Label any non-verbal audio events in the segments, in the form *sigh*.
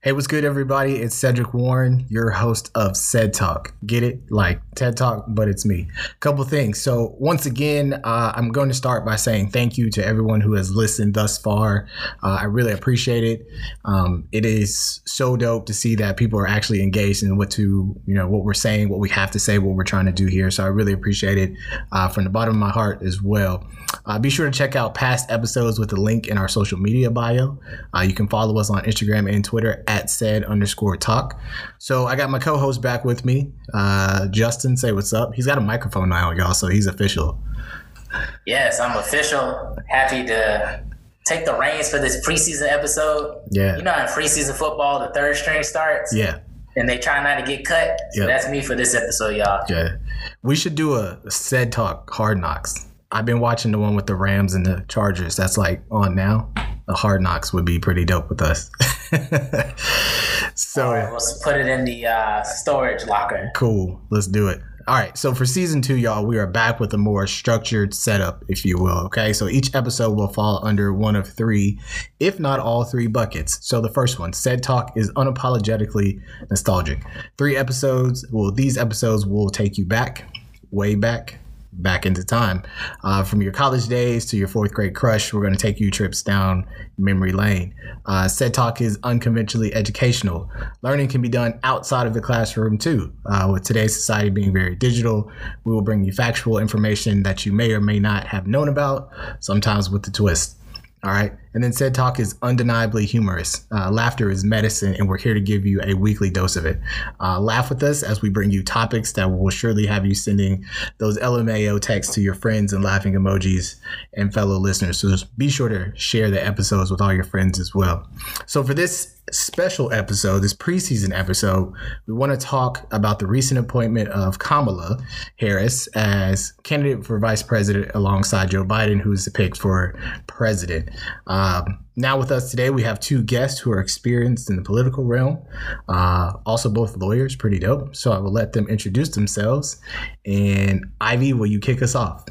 Hey, what's good, everybody? It's Sedric Warren, your host of Sed Talk. Get it? Like TED Talk, but it's me. Couple things. So, once again, uh, I'm going to start by saying thank you to everyone who has listened thus far. Uh, I really appreciate it. Um, it is so dope to see that people are actually engaged in what to, you know, what we're saying, what we have to say, what we're trying to do here. So, I really appreciate it uh, from the bottom of my heart as well. Uh, be sure to check out past episodes with the link in our social media bio. Uh, you can follow us on Instagram and Twitter at sed underscore talk. So I got my co-host back with me, uh, Justin. Say what's up. He's got a microphone now, y'all, so he's official. Yes, I'm official. Happy to take the reins for this preseason episode. Yeah. You know, in preseason football, the third string starts. Yeah, And they try not to get cut. So Yeah. that's me for this episode, y'all. yeah. We should do a Sed Talk hard knocks. I've been watching the one with the Rams and the Chargers. That's like on now. The hard knocks would be pretty dope with us. *laughs* so right, let's put it in the uh, storage locker. Cool. Let's do it. All right. So for season two, y'all, we are back with a more structured setup, if you will. Okay. So each episode will fall under one of three, if not all three buckets. So the first one, Sed Talk, is unapologetically nostalgic. Three episodes. Well, these episodes will take you back, way back, back into time. Uh, from your college days to your fourth grade crush, we're going to take you trips down memory lane. Uh, Sed Talk is unconventionally educational. Learning can be done outside of the classroom too. Uh, with today's society being very digital, we will bring you factual information that you may or may not have known about, sometimes with a twist. All right. And then Sed Talk is undeniably humorous. Uh, laughter is medicine, and we're here to give you a weekly dose of it. Uh, laugh with us as we bring you topics that will surely have you sending those LMAO texts to your friends and laughing emojis and fellow listeners. So just be sure to share the episodes with all your friends as well. So for this special episode, this preseason episode, we want to talk about the recent appointment of Kamala Harris as candidate for vice president alongside Joe Biden, who's the pick for president. Um, now with us today, we have two guests who are experienced in the political realm, uh, also both lawyers, pretty dope. So I will let them introduce themselves. And Ivy, will you kick us off?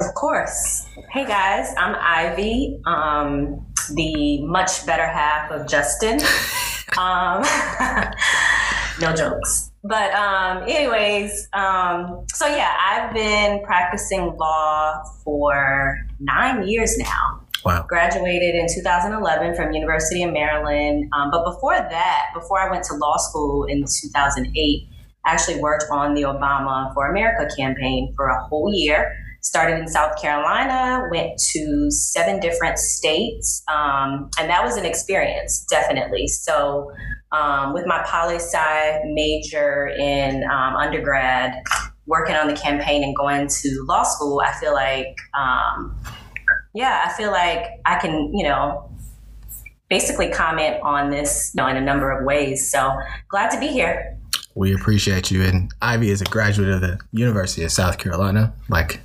Of course. Hey guys, I'm Ivy, um, the much better half of Justin. *laughs* um, *laughs* no jokes. But um, anyways, um, so yeah, I've been practicing law for nine years now. Wow. Graduated in 2011 from University of Maryland. Um, but before that, before I went to law school in 2008, I actually worked on the Obama for America campaign for a whole year started in South Carolina, went to seven different states, um, and that was an experience, definitely. So, um, with my poli sci major in um, undergrad, working on the campaign and going to law school, I feel like, um, yeah, I feel like I can, you know, basically comment on this you know, in a number of ways. So, glad to be here. We appreciate you. And Ivy is a graduate of the University of South Carolina, like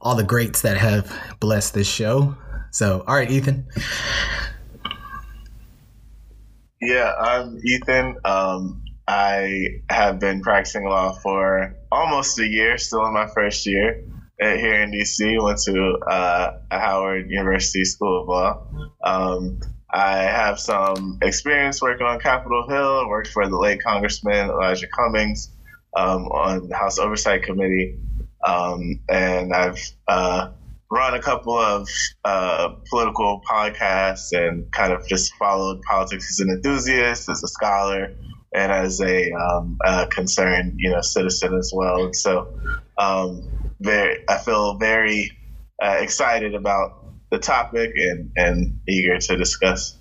all the greats that have blessed this show. So, all right, Ethan. Yeah, I'm Ethan. Um, I have been practicing law for almost a year, still in my first year here in DC. Went to uh, Howard University School of Law. Um, I have some experience working on Capitol Hill. Worked for the late Congressman Elijah Cummings um, on the House Oversight Committee. Um, and I've uh, run a couple of uh, political podcasts and kind of just followed politics as an enthusiast, as a scholar, and as a, um, a concerned, you know, citizen as well. And so, um, very, I feel very uh, excited about the topic and, and eager to discuss.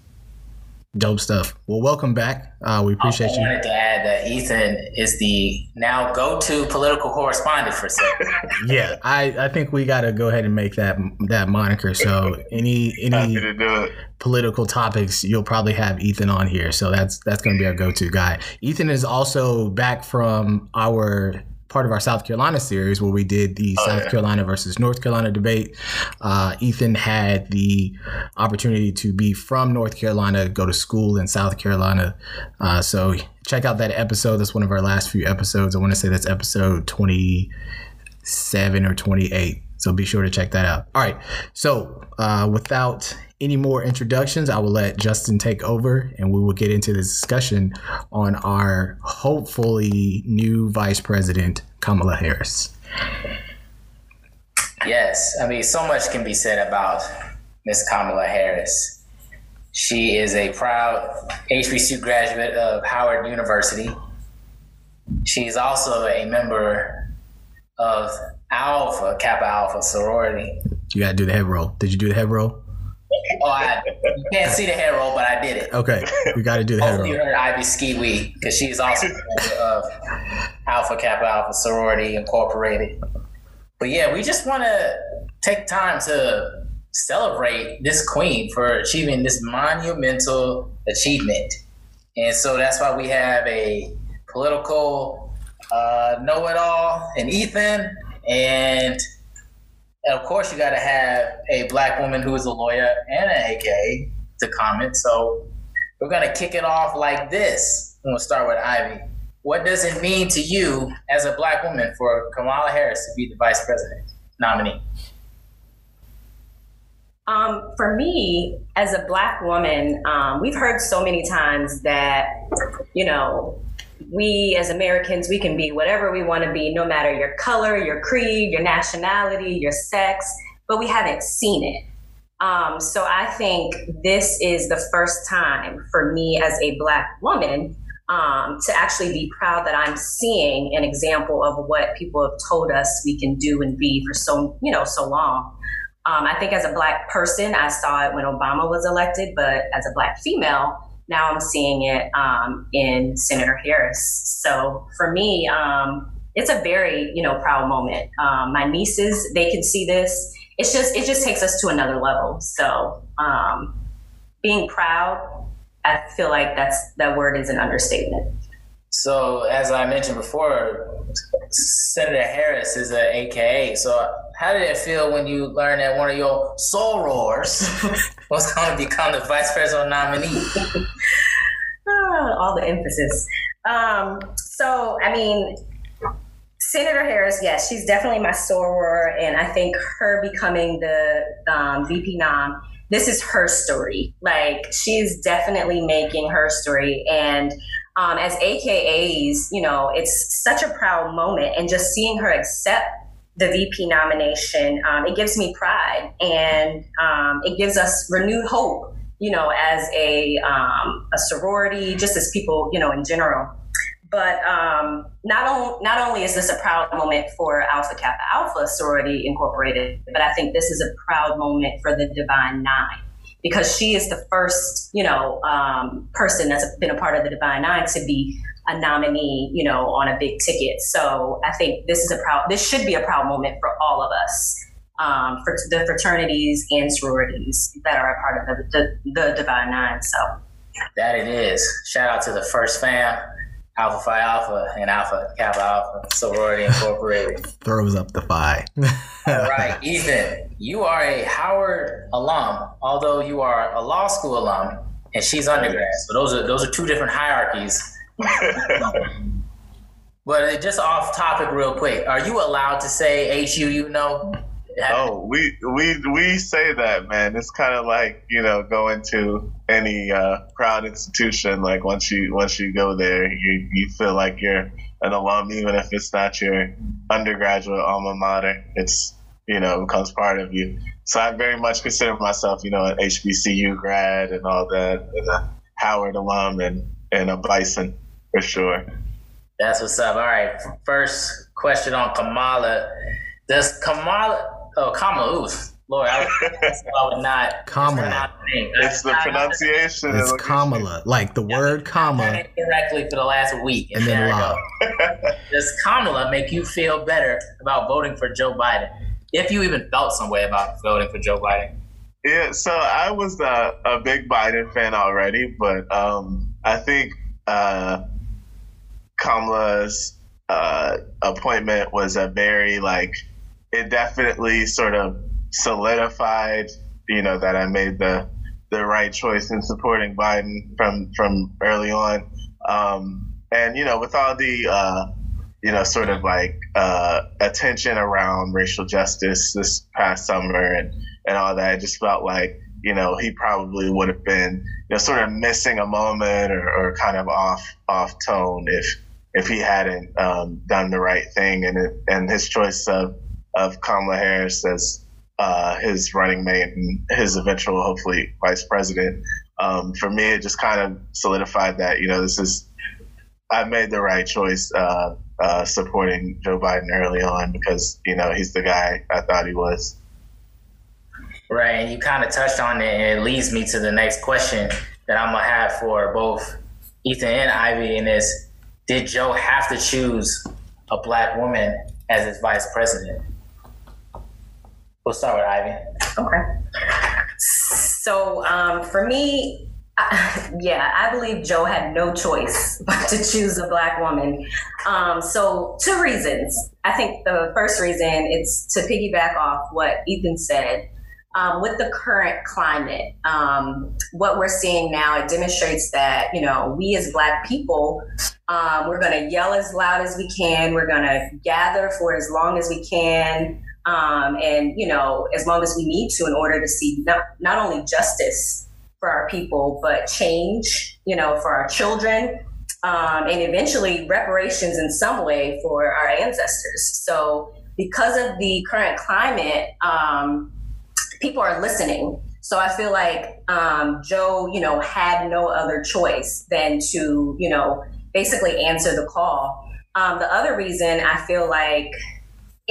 Dope stuff. Well, welcome back. Uh, we appreciate I you. wanted to add that Ethan is the now go-to political correspondent for SEC. *laughs* Yeah, I, I think we got to go ahead and make that that moniker. So any any to do it. political topics, you'll probably have Ethan on here. So that's that's going to be our go-to guy. Ethan is also back from our part of our South Carolina series where we did the Oh, South yeah. Carolina versus North Carolina debate. Uh, Ethan had the opportunity to be from North Carolina, go to school in South Carolina. Uh, so check out that episode. That's one of our last few episodes. I want to say that's episode 27 or 28. So be sure to check that out. All right. So uh, without any more introductions, I will let Justin take over and we will get into the discussion on our hopefully new vice president, Kamala Harris. Yes, I mean, so much can be said about Miss Kamala Harris. She is a proud HBCU graduate of Howard University. She's also a member of Alpha, Kappa Alpha sorority. You got to do the head roll. Did you do the head roll? Oh, I, you can't see the hair roll, but I did it. Okay. We got to do the you roll. heard Ivy Ski Week because she is also of Alpha Kappa Alpha Sorority Incorporated. But yeah, we just want to take time to celebrate this queen for achieving this monumental achievement. And so that's why we have a political uh, know it all and Ethan. And of course, you got to have a black woman who is a lawyer and an AKA to comment. So we're going to kick it off like this. To start with Ivy. What does it mean to you as a black woman for Kamala Harris to be the vice president nominee? Um, for me, as a black woman, um, we've heard so many times that, you know, we as Americans, we can be whatever we want to be, no matter your color, your creed, your nationality, your sex, but we haven't seen it. Um, so I think this is the first time for me as a black woman um, to actually be proud that I'm seeing an example of what people have told us we can do and be for so you know so long. Um, I think as a black person, I saw it when Obama was elected, but as a black female, now I'm seeing it um, in Senator Harris. So for me, um, it's a very you know proud moment. Um, my nieces, they can see this. It's just it just takes us to another level. So um, being proud, I feel like that's that word is an understatement. So, as I mentioned before, Senator Harris is an AKA. So, how did it feel when you learned that one of your sorors *laughs* was going to become the vice president nominee? Ah, all the emphasis. Um, so, I mean, Senator Harris, yes, she's definitely my soror, and I think her becoming the um, VP nom, this is her story. Like, she's definitely making her story, and um, as AKAs, you know, it's such a proud moment, and just seeing her accept the VP nomination, um, it gives me pride, and um, it gives us renewed hope you know, as a um, a sorority, just as people, you know, in general. But um, not on, not only is this a proud moment for Alpha Kappa Alpha Sorority Incorporated, but I think this is a proud moment for the Divine Nine because she is the first, you know, um, person that's been a part of the Divine Nine to be a nominee, you know, on a big ticket. So I think this is a proud. This should be a proud moment for all of us um, for the fraternities and sororities that are a part of the, the, the Divine Nine. So, That it is. Shout out to the first fam, Alpha Phi Alpha and Alpha Kappa Alpha Sorority Incorporated. *laughs* Throws up the phi. All right, Ethan, you are a Howard alum, although you are a law school alum, and she's undergrad. So those are those are two different hierarchies. *laughs* But just off topic, real quick, are you allowed to say HU? You know? Oh, we we we say that, man. It's kind of like you know going to any uh, proud institution. Like once you once you go there, you you feel like you're an alum, even if it's not your undergraduate alma mater. It's you know it becomes part of you. So I very much consider myself, you know, an HBCU grad and all that, and a Howard alum and and a Bison for sure. That's what's up. All right, first question on Kamala. Does Kamala, oh Kamala, ooh, Lord, I, *laughs* I would not. Kamala. pronounce the. It's the I- I- pronunciation. It's Kamala, like the word I've comma correctly for the last week, and, and then there I go. *laughs* Does Kamala make you feel better about voting for Joe Biden? If you even felt some way about voting for Joe Biden. Yeah, so I was a, a big Biden fan already, but um, I think uh, Kamala's uh, appointment was a very like it definitely sort of solidified, you know, that I made the the right choice in supporting Biden from from early on, um, and you know, with all the uh, you know, sort of like uh, attention around racial justice this past summer and and all that. It just felt like, you know, he probably would have been, you know, sort of missing a moment or, or kind of off off tone if if he hadn't um, done the right thing. And it, and his choice of of Kamala Harris as uh, his running mate and his eventual, hopefully, vice president. Um, for me, it just kind of solidified that, you know, this is I made the right choice uh, uh, supporting Joe Biden early on because you know he's the guy I thought he was. Right, and you kind of touched on it, and it leads me to the next question that I'm gonna have for both Ethan and Ivy. And is, did Joe have to choose a black woman as his vice president? We'll start with Ivy. Okay. So um, for me, I, *laughs* yeah, I believe Joe had no choice *laughs* but to choose a black woman. Um, so two reasons. I think the first reason it's to piggyback off what Ethan said. Um, with the current climate, um, what we're seeing now, it demonstrates that you know we as Black people, um, we're going to yell as loud as we can. We're going to gather for as long as we can. Um, and you know as long as we need to in order to see not, not only justice for our people but change you know for our children um, and eventually reparations in some way for our ancestors. So because of the current climate um, people are listening. So i feel like um, joe you know had no other choice than to you know basically answer the call um, the other reason i feel like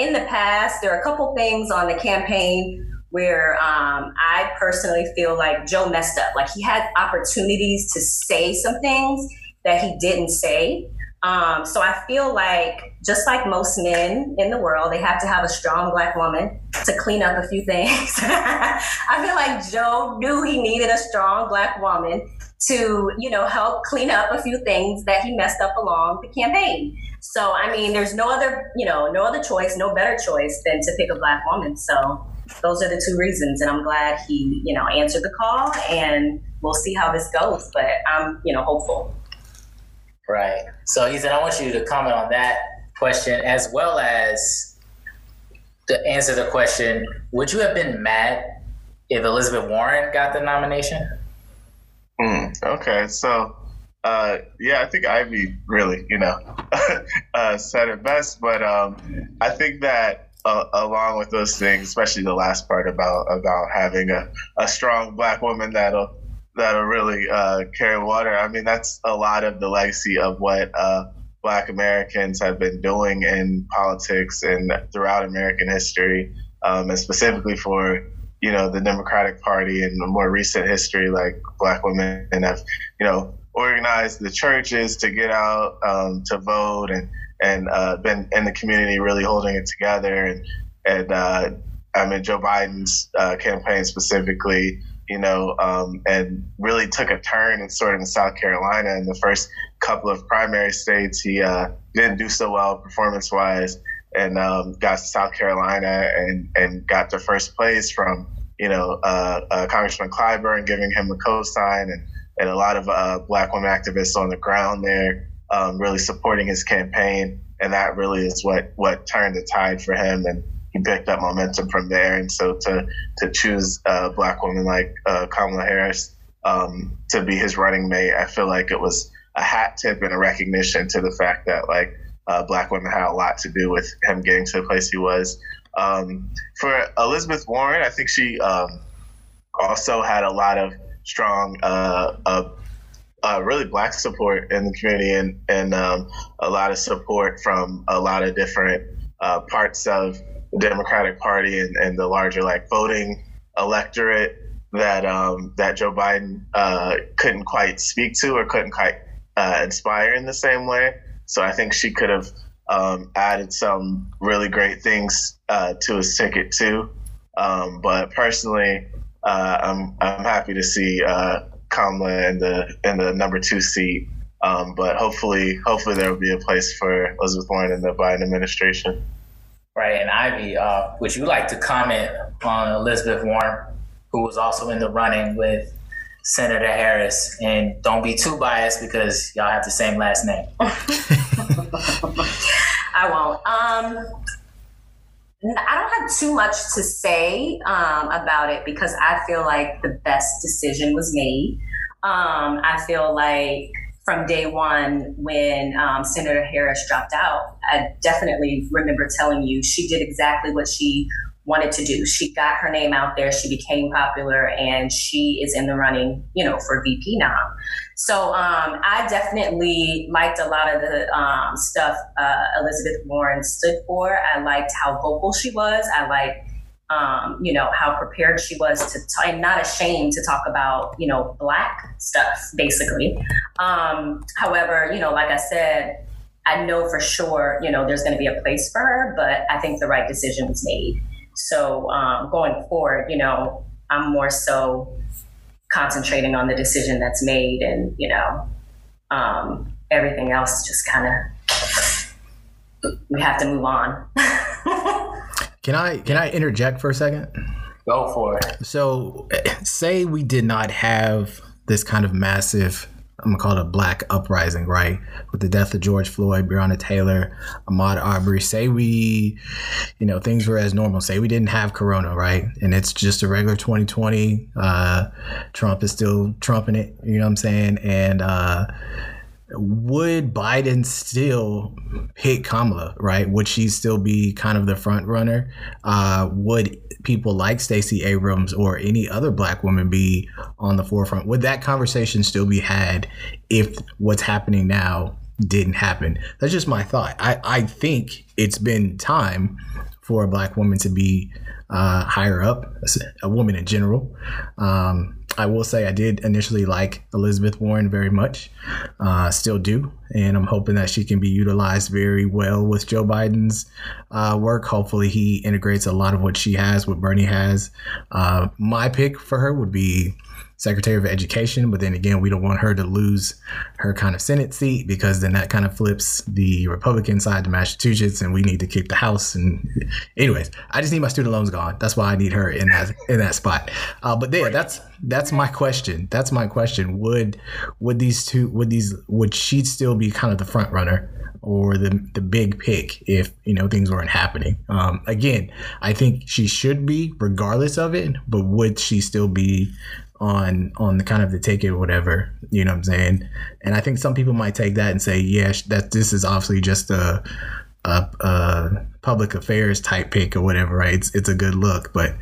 in the past, there are a couple things on the campaign where um, I personally feel like Joe messed up. Like he had opportunities to say some things that he didn't say. Um, so I feel like, just like most men in the world, they have to have a strong black woman to clean up a few things. *laughs* I feel like Joe knew he needed a strong black woman to, you know, help clean up a few things that he messed up along the campaign. So I mean, there's no other, you know, no other choice, no better choice than to pick a black woman. So those are the two reasons, and I'm glad he, you know, answered the call, and we'll see how this goes. But I'm, you know, hopeful. Right. So, Ethan, I want you to comment on that question as well as to answer the question Would you have been mad if Elizabeth Warren got the nomination? Mm, okay, so uh, yeah, I think Ivy really, you know, *laughs* uh, said it best. But um, I think that uh, along with those things, especially the last part about about having a, a strong black woman that'll that'll really uh, carry water. I mean, that's a lot of the legacy of what uh, Black Americans have been doing in politics and throughout American history, um, and specifically for you know the Democratic Party in more recent history, like Black women have you know organized the churches to get out um, to vote and and uh, been in the community really holding it together. And and uh, I mean Joe Biden's uh, campaign specifically you know um, and really took a turn and sort of in South Carolina in the first couple of primary states. He uh, didn't do so well performance wise and um, got to South Carolina and and got the first place from you know uh, uh, Congressman Clyburn giving him a cosign and and a lot of uh, black women activists on the ground there um, really supporting his campaign. And that really is what, what turned the tide for him. And he picked up momentum from there. And so to, to choose a black woman like uh, Kamala Harris um, to be his running mate, I feel like it was a hat tip and a recognition to the fact that like uh, black women had a lot to do with him getting to the place he was. Um, for Elizabeth Warren, I think she um, also had a lot of strong, uh, uh, uh, really black support in the community and, and um, a lot of support from a lot of different uh, parts of the Democratic Party and, and the larger like voting electorate that um, that Joe Biden uh, couldn't quite speak to or couldn't quite uh, inspire in the same way. So I think she could have um, added some really great things uh, to his ticket too. Um, but personally, uh, I'm I'm happy to see uh, Kamala in the in the number two seat. Um, but hopefully, hopefully there will be a place for Elizabeth Warren in the Biden administration. Right, and Ivy, uh, would you like to comment on Elizabeth Warren, who was also in the running with Senator Harris? And don't be too biased because y'all have the same last name. *laughs* I won't. Um, I don't have too much to say um, about it because I feel like the best decision was made. Um, I feel like from day one, when um, Senator Harris dropped out, I definitely remember telling you she did exactly what she wanted to do. She got her name out there, she became popular, and she is in the running, you know, for VP now. So um, I definitely liked a lot of the um, stuff uh, Elizabeth Warren stood for. I liked how vocal she was. I liked, um, you know, how prepared she was to, t- and not ashamed to talk about, you know, black stuff, basically. Um, however, you know, like I said, I know for sure, you know, there's going to be a place for her, but I think the right decision was made. So um, going forward, you know, I'm more so concentrating on the decision that's made and you know um, everything else just kind of we have to move on. *laughs* Can i can i interject for a second? Go for it. So say we did not have this kind of massive I'm gonna call it a black uprising, right? With the death of George Floyd, Breonna Taylor, Ahmaud Arbery. Say we, you know, things were as normal. Say we didn't have Corona, right? And it's just a regular 2020. Uh, Trump is still trumping it. You know what I'm saying? And uh, would Biden still pick Kamala, right? Would she still be kind of the front runner? Uh, would people like Stacey Abrams or any other black woman be on the forefront? Would that conversation still be had if what's happening now didn't happen? That's just my thought. I, I think it's been time for a black woman to be uh, higher up, a woman in general. Um, I will say I did initially like Elizabeth Warren very much, uh, still do, and I'm hoping that she can be utilized very well with Joe Biden's uh, work. Hopefully, he integrates a lot of what she has, what Bernie has. Uh, my pick for her would be Secretary of Education, but then again, we don't want her to lose her kind of Senate seat because then that kind of flips the Republican side to Massachusetts, and we need to keep the House. And anyways, I just need my student loans gone. That's why I need her in that in that spot. Uh, but there, that's that's my question. That's my question. Would would these two would these would she still be kind of the front runner? or the the big pick if you know things weren't happening. Um, again, I think she should be regardless of it, but would she still be on on the kind of the ticket or whatever you know what i'm saying? And i think some people might take that and say yeah that this is obviously just a a, a public affairs type pick or whatever right? It's, it's a good look but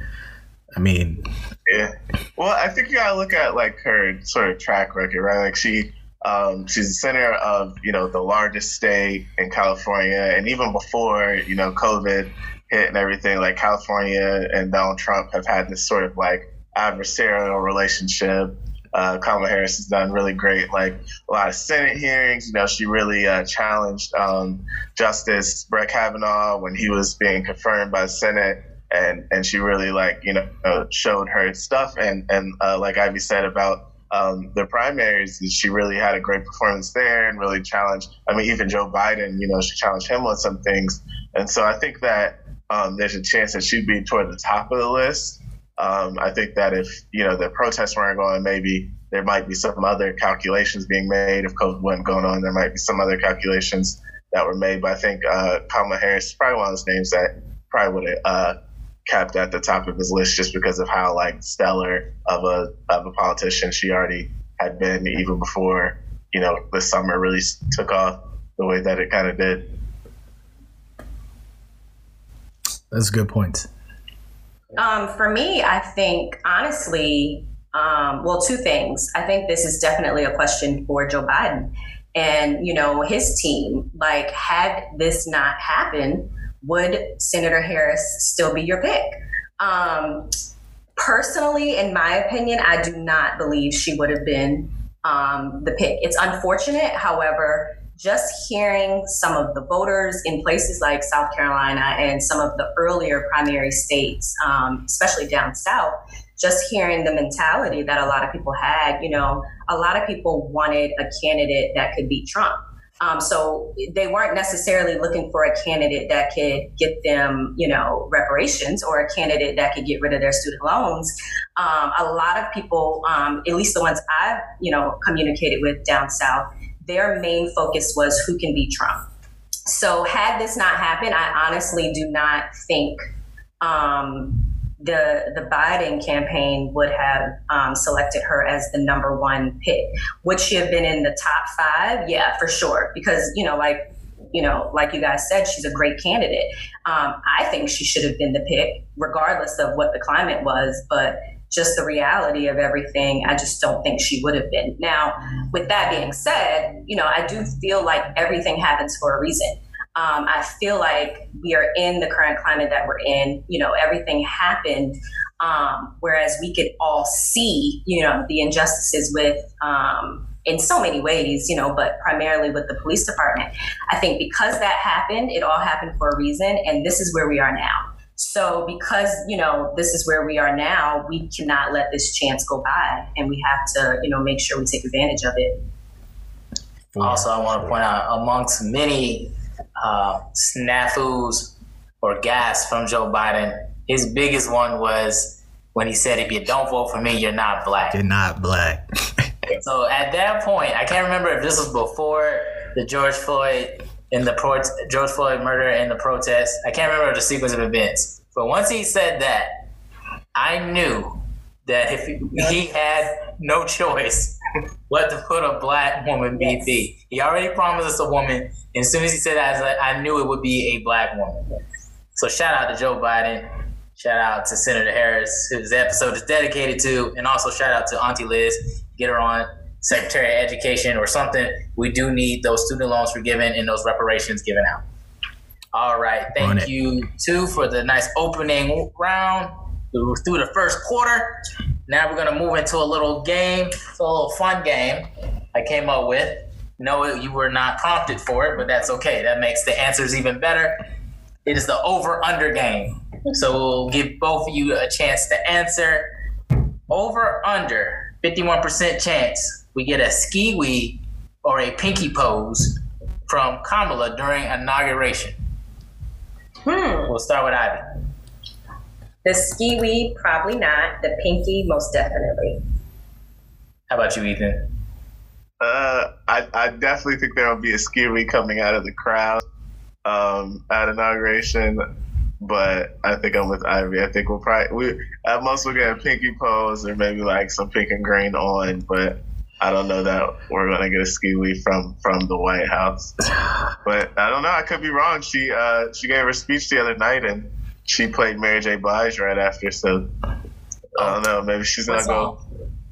i mean yeah. Well i think you gotta look at like her sort of track record right? Like she um, she's the center of you know the largest state in California, and even before you know COVID hit and everything, like California and Donald Trump have had this sort of like adversarial relationship. Uh, Kamala Harris has done really great, like a lot of Senate hearings. You know, she really uh, challenged um, Justice Brett Kavanaugh when he was being confirmed by the Senate, and and she really like you know showed her stuff. And and uh, like Ivy said about um, the primaries, she really had a great performance there and really challenged. I mean, even Joe Biden, you know, she challenged him on some things. And so I think that um, there's a chance that she'd be toward the top of the list. Um, I think that if you know the protests weren't going, maybe there might be some other calculations being made. If COVID wasn't going on, there might be some other calculations that were made. But I think uh, Kamala Harris is probably one of those names that probably would have uh, kept at the top of his list just because of how like stellar of a of a politician she already had been, even before you know the summer really took off the way that it kind of did. That's a good point. Um, for me, I think honestly, um, well, two things. I think this is definitely a question for Joe Biden and you know his team. Like, had this not happened, would Senator Harris still be your pick? Um, personally, in my opinion, I do not believe she would have been um, the pick. It's unfortunate, however, just hearing some of the voters in places like South Carolina and some of the earlier primary states, um, especially down south, just hearing the mentality that a lot of people had, you know, a lot of people wanted a candidate that could beat Trump. Um, so they weren't necessarily looking for a candidate that could get them, you know, reparations or a candidate that could get rid of their student loans. Um, a lot of people, um, at least the ones I've, you know, communicated with down south, their main focus was who can beat Trump. So had this not happened, I honestly do not think um, the the Biden campaign would have um, selected her as the number one pick. Would she have been in the top five? Yeah, for sure. Because you know, like you know, like you guys said, she's a great candidate. Um, I think she should have been the pick, regardless of what the climate was. But just the reality of everything, I just don't think she would have been. Now, with that being said, you know, I do feel like everything happens for a reason. Um, I feel like we are in the current climate that we're in. You know, everything happened, um, whereas we could all see, you know, the injustices with, um, in so many ways, you know, but primarily with the police department. I think because that happened, it all happened for a reason, and this is where we are now. So, because you know this is where we are now, we cannot let this chance go by, and we have to, you know, make sure we take advantage of it. Also, I want to point out amongst many uh, snafus or gas from Joe Biden, his biggest one was when he said, "If you don't vote for me, you're not black." You're not black. *laughs* so at that point, I can't remember if this was before the George Floyd in the pro- George Floyd murder and the protest. I can't remember the sequence of events, but once he said that, I knew that if he, he had no *laughs* choice what to put a black woman Yes. VP. He already promised us a woman, and as soon as he said that, I, like, I knew it would be a black woman. So shout out to Joe Biden. Shout out to Senator Harris, whose episode is dedicated to, and also shout out to Auntie Liz. Get her on Secretary of Education or something. We do need those student loans forgiven and those reparations given out. All right. Thank you, too, for the nice opening round through through the first quarter. Now we're going to move into a little game. It's a little fun game I came up with. No, you were not prompted for it, but that's okay. That makes the answers even better. It is the over under game. So we'll give both of you a chance to answer. Over under 51% chance we get a skee-wee or a pinky pose from Kamala during inauguration. Hmm. We'll start with Ivy. The ski weed, probably not. The pinky, most definitely. How about you, Ethan? Uh, I, I definitely think there will be a skewery coming out of the crowd um, at inauguration, but I think I'm with Ivy. I think we'll probably we at most we'll get a pinky pose or maybe like some pink and green on, but I don't know that we're gonna get a skewery from from the White House. But I don't know. I could be wrong. She uh, she gave her speech the other night and she played Mary J. Blige right after, so I don't know. Maybe she's gonna go.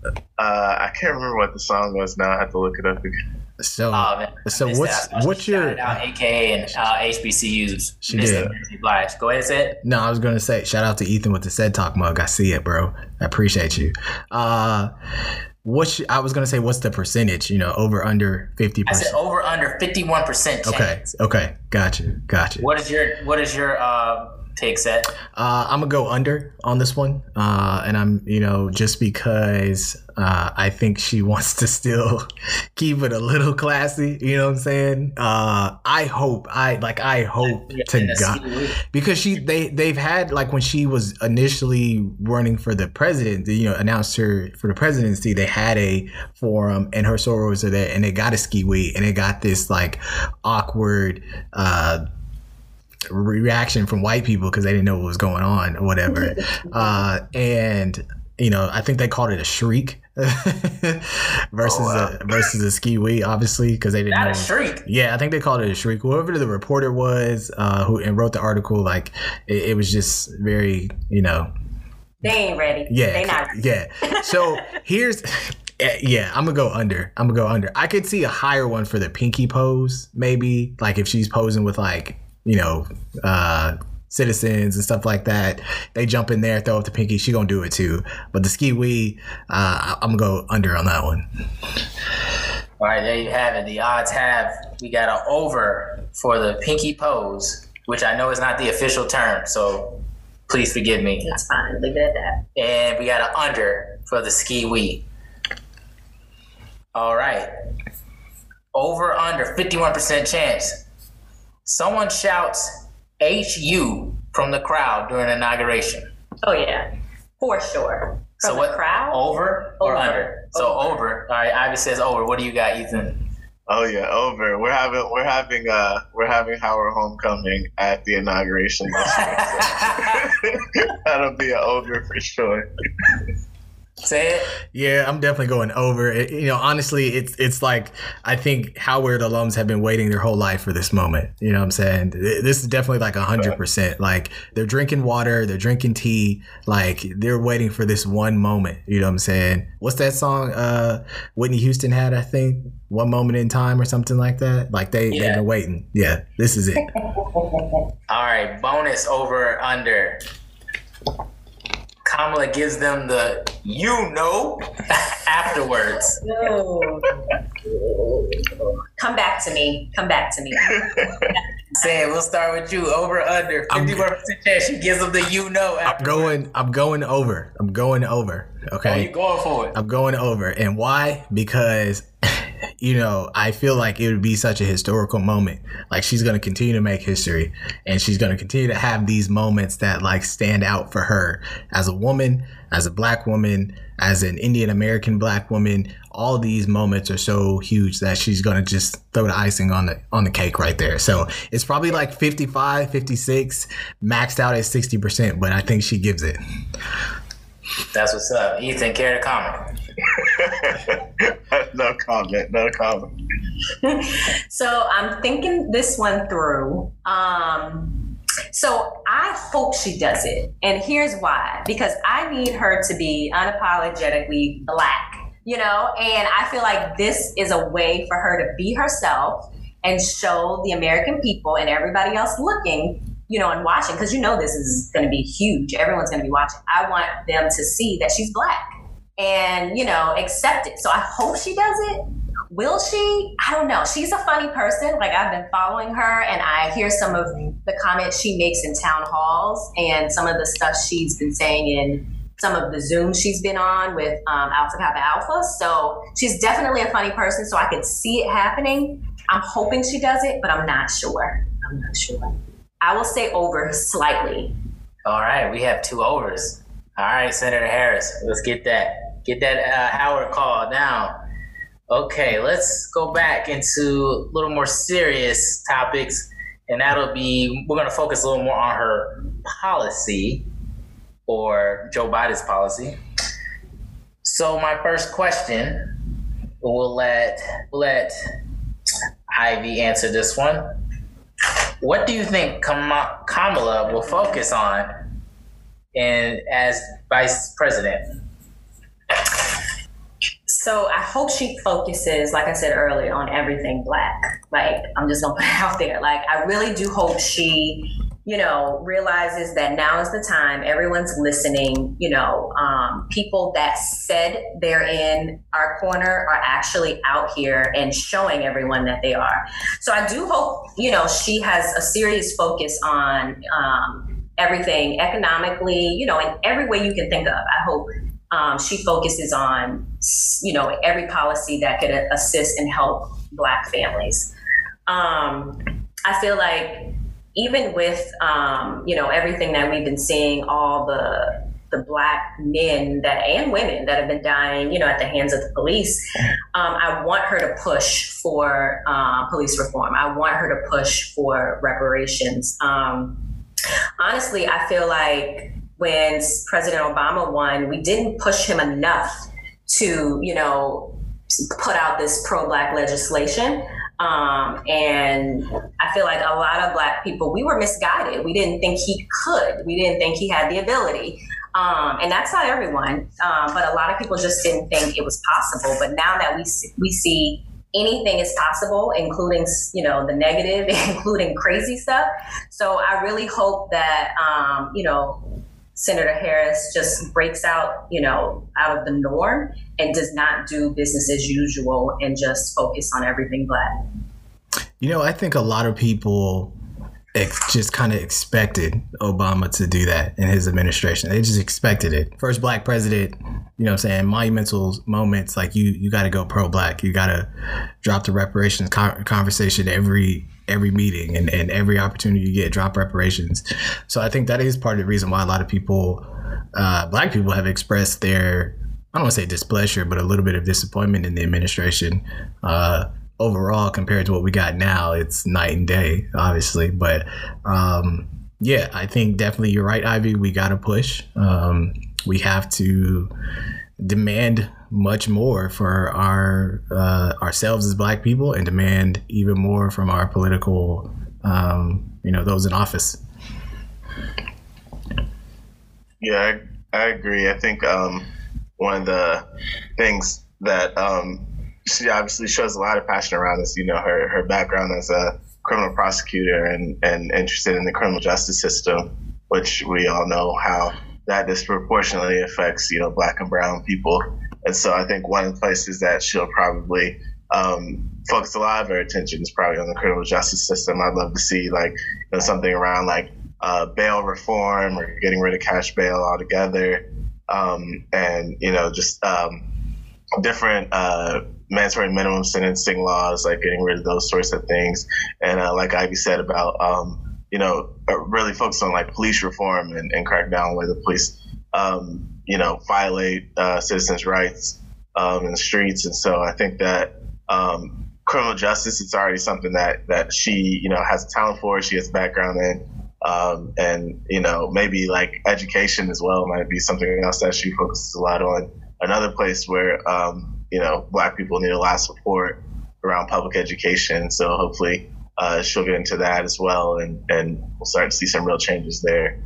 Uh, I can't remember what the song was now. I have to look it up again. So, Oh, man. so what's what's your? Shout out AKA and uh, HBCUs. She Missed did. it. Mary Blige. Go ahead, say it. No, I was gonna say shout out to Ethan with the Sed Talk mug. I see it, bro. I appreciate you. Uh, what's I was gonna say what's the percentage? You know, over under fifty I said percent. over under 51% chance. Okay, okay, gotcha, gotcha. What is your what is your uh take set? Uh, I'm gonna go under on this one, uh, and I'm you know just because uh, I think she *laughs* wants to still *laughs* keep it a little classy. You know what I'm saying? Uh, I hope I like I hope to In God because she they they've had like when she was initially running for the president, you know, announced her for the presidency. They had a forum and her sorors are there, and they got a ski week, and it got this like awkward. uh reaction from white people because they didn't know what was going on or whatever. *laughs* uh, and you know, I think they called it a shriek *laughs* versus Oh, wow. a versus a skee-wee, obviously, because they didn't Not know. a shriek. Yeah, I think they called it a shriek. Whoever the reporter was uh, who and wrote the article, like it, it was just very, you know, They ain't ready. yeah, They not. *laughs* yeah. So here's, *laughs* eh, yeah, I'm gonna go under. I'm gonna go under. I could see a higher one for the pinky pose, maybe like if she's posing with like you know, uh, citizens and stuff like that. They jump in there, throw up the pinky. She gonna do it too. But the skee-wee, uh, I'm gonna go under on that one. All right, there you have it. The odds have we got an over for the pinky pose, which I know is not the official term, so please forgive me. That's fine. Leave it at that. And we got an under for the skee-wee. All right. Over under 51% chance. Someone shouts HU from the crowd during inauguration. Oh yeah, for sure. From so the what? crowd. Over or Over. under? So Over. over. All right, Ivy says over. What do you got, Ethan? Oh yeah, over. We're having we're having uh we're having Howard homecoming at the inauguration. this year, so That'll be an over for sure. *laughs* Say it. Yeah, I'm definitely going over. It, you know, honestly, it's it's like I think Howard alums have been waiting their whole life for this moment. You know what I'm saying? This is definitely like hundred percent. Like they're drinking water, they're drinking tea, like they're waiting for this one moment. You know what I'm saying? What's that song uh Whitney Houston had, I think? One moment in time or something like that. Like they, they've been waiting. Yeah, this is it. *laughs* All right, bonus over under. Kamala gives them the you know *laughs* afterwards. No. Come back to me. Come back to me. *laughs* Sam, we'll start with you. Over under I'm- 51% chance she gives them the you know I'm going I'm going over. I'm going over. Oh, Okay. you going for it? I'm going over. And why? Because, *laughs* you know, I feel like it would be such a historical moment. Like she's going to continue to make history and she's going to continue to have these moments that like stand out for her as a woman, as a black woman, as an Indian American black woman. All these moments are so huge that she's going to just throw the icing on the on the cake right there. So it's probably like 55, 56, maxed out at 60%, but I think she gives it. That's what's up. Ethan, care to comment? *laughs* *laughs* no comment. No comment. *laughs* So I'm thinking this one through. Um, so I hope she does it. And here's why because I need her to be unapologetically black, you know? And I feel like this is a way for her to be herself and show the American people and everybody else looking, you know, and watching, because you know this is going to be huge. Everyone's going to be watching. I want them to see that she's black and, you know, accept it. So I hope she does it. Will she? I don't know. She's a funny person. Like I've been following her and I hear some of the comments she makes in town halls and some of the stuff she's been saying in some of the Zooms she's been on with um, Alpha Kappa Alpha. So she's definitely a funny person. So I could see it happening. I'm hoping she does it, but I'm not sure. I'm not sure. I will say over slightly. All right, we have two overs. All right, Senator Harris, let's get that get that uh, Howard call now. Okay, let's go back into a little more serious topics, and that'll be we're going to focus a little more on her policy or Joe Biden's policy. So my first question, we'll let let Ivy answer this one. What do you think Kamala will focus on in as vice president? So I hope she focuses, like I said earlier, on everything black. Like I'm just gonna put it *laughs* out there. Like I really do hope she, you know, realizes that now is the time. Everyone's listening. You know, um, people that said they're in our corner are actually out here and showing everyone that they are. So I do hope, you know, she has a serious focus on um, everything economically. You know, in every way you can think of. I hope um, she focuses on you know every policy that could assist and help black families. Um, i feel like even with um, you know everything that we've been seeing all the the black men that and women that have been dying you know at the hands of the police um, i want her to push for uh, police reform. I want her to push for reparations. Um, honestly i feel like when President Obama won, we didn't push him enough to, you know, put out this pro-black legislation. Um, and I feel like a lot of black people, we were misguided. We didn't think he could. We didn't think he had the ability. Um, and that's not everyone, um, but a lot of people just didn't think it was possible. But now that we see, we see anything is possible, including you know the negative, *laughs* including crazy stuff. So I really hope that um, you know Senator Harris just breaks out, you know, out of the norm and does not do business as usual and just focus on everything black. You know, I think a lot of people ex- just kind of expected Obama to do that in his administration. They just expected it. First black president, you know what I'm saying, monumental moments like you you got to go pro black. You got to drop the reparations conversation every every meeting and, and every opportunity you get drop reparations. So I think that is part of the reason why a lot of people uh, black people have expressed their I don't want to say displeasure, but a little bit of disappointment in the administration. Uh, overall compared to what we got now, it's night and day, obviously. But um, yeah, I think definitely you're right, Ivy. We got to push. Um, we have to demand much more for our uh, ourselves as Black people, and demand even more from our political, um, you know, those in office. Yeah, I, I agree. I think um, one of the things that um, she obviously shows a lot of passion around this. You know, her her background as a criminal prosecutor and and interested in the criminal justice system, which we all know how that disproportionately affects you know black and brown people. And so I think one of the places that she'll probably um, focus a lot of her attention is probably on the criminal justice system. I'd love to see like you know, something around like uh, bail reform or getting rid of cash bail altogether, um, and you know just um, different uh, mandatory minimum sentencing laws, like getting rid of those sorts of things. And uh, like Ivy said about, um, you know, uh, really focus on like police reform and, and crack down where the police, um, you know, violate uh, citizens' rights um, in the streets. And so I think that um, criminal justice is already something that that she, you know, has talent for. She has background in. Um, and you know maybe like education as well might be something else that she focuses a lot on. Another place where um, you know, black people need a lot of support around public education. So hopefully uh, she'll get into that as well, and, and we'll start to see some real changes there.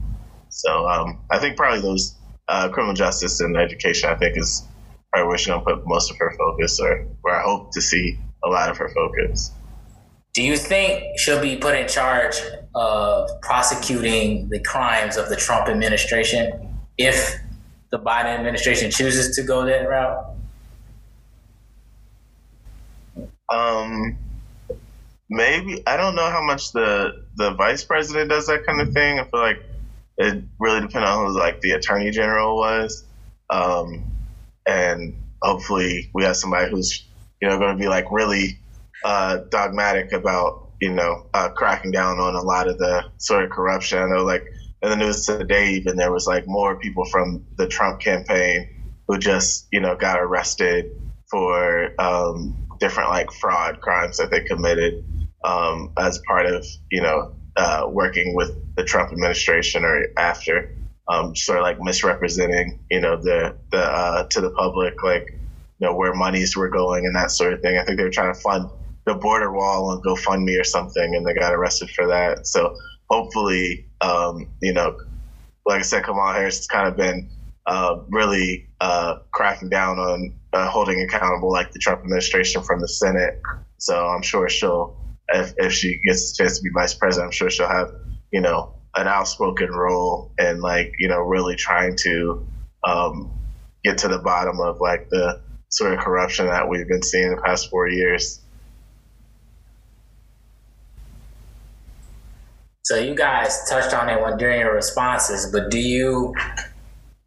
So um, I think probably those uh, criminal justice and education, I think, is probably where she's going to put most of her focus, or where I hope to see a lot of her focus. Do you think she'll be put in charge of prosecuting the crimes of the Trump administration if the Biden administration chooses to go that route? Um, maybe I don't know how much the the vice president does that kind of thing. I feel like it really depends on who like the attorney general was, um, and hopefully we have somebody who's you know going to be like really uh, dogmatic about you know uh, cracking down on a lot of the sort of corruption. I know like in the news today even there was like more people from the Trump campaign who just you know got arrested for um, different like fraud crimes that they committed um, as part of you know uh, working with the Trump administration or after, um, sort of like misrepresenting you know the the uh, to the public like you know where monies were going and that sort of thing. I think they were trying to fund the border wall on GoFundMe or something, and they got arrested for that. So hopefully, um, you know, like I said, Kamala Harris has kind of been uh, really uh, cracking down on uh, holding accountable like the Trump administration from the Senate. So I'm sure she'll, if, if she gets a chance to be vice president, I'm sure she'll have, you know, an outspoken role and like, you know, really trying to um, get to the bottom of like the sort of corruption that we've been seeing the past four years. So you guys touched on it when during your responses, but do you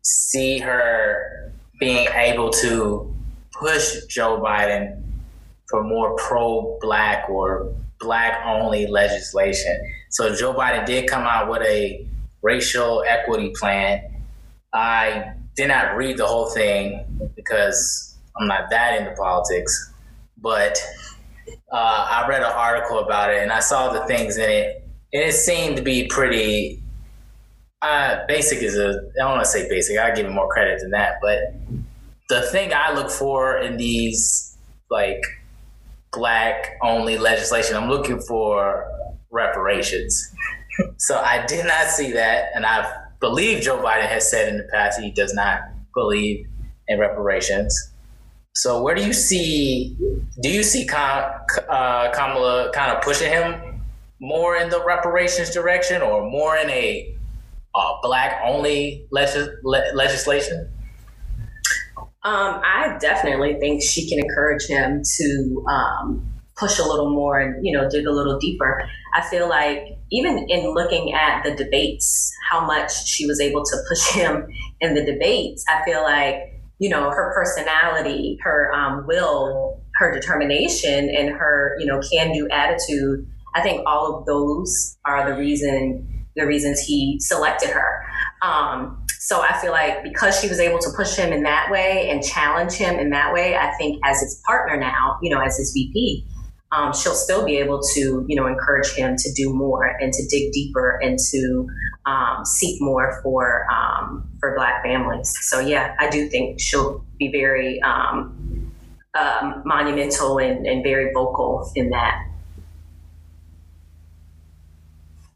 see her being able to push Joe Biden for more pro black or black only legislation. So Joe Biden did come out with a racial equity plan. I did not read the whole thing because I'm not that into politics, but uh, I read an article about it and I saw the things in it, and it seemed to be pretty uh, basic is a I don't want to say basic. I give him more credit than that, but the thing I look for in these like black only legislation, I'm looking for reparations. *laughs* so I did not see that, and I believe Joe Biden has said in the past he does not believe in reparations. So where do you see? Do you see uh, Kamala kind of pushing him more in the reparations direction, or more in a uh, black only legis- le- legislation? Um, I definitely think she can encourage him to um, push a little more and you know dig a little deeper. I feel like even in looking at the debates, how much she was able to push *laughs* him in the debates, I feel like you know her personality, her um, will, her determination, and her you know can do attitude. I think all of those are the reason the reasons he selected her. Um, so I feel like because she was able to push him in that way and challenge him in that way, I think as his partner now, you know, as his VP, um, she'll still be able to, you know, encourage him to do more and to dig deeper and to um, seek more for um, for Black families. So yeah, I do think she'll be very um, um, monumental and, and very vocal in that.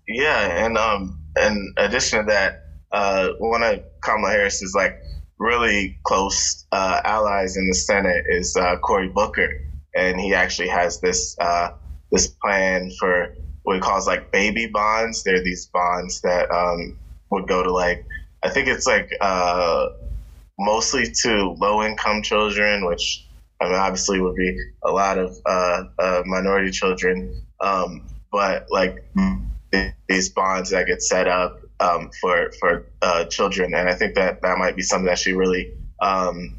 Yeah, and um, in addition to that, uh, one of Kamala Harris's like really close uh, allies in the Senate is uh, Cory Booker, and he actually has this uh, this plan for what he calls like baby bonds. They're these bonds that um, would go to like I think it's like uh, mostly to low income children, which I mean obviously would be a lot of uh, uh, minority children, um, but like these bonds that get set up um, for for uh, children, and I think that that might be something that she really um,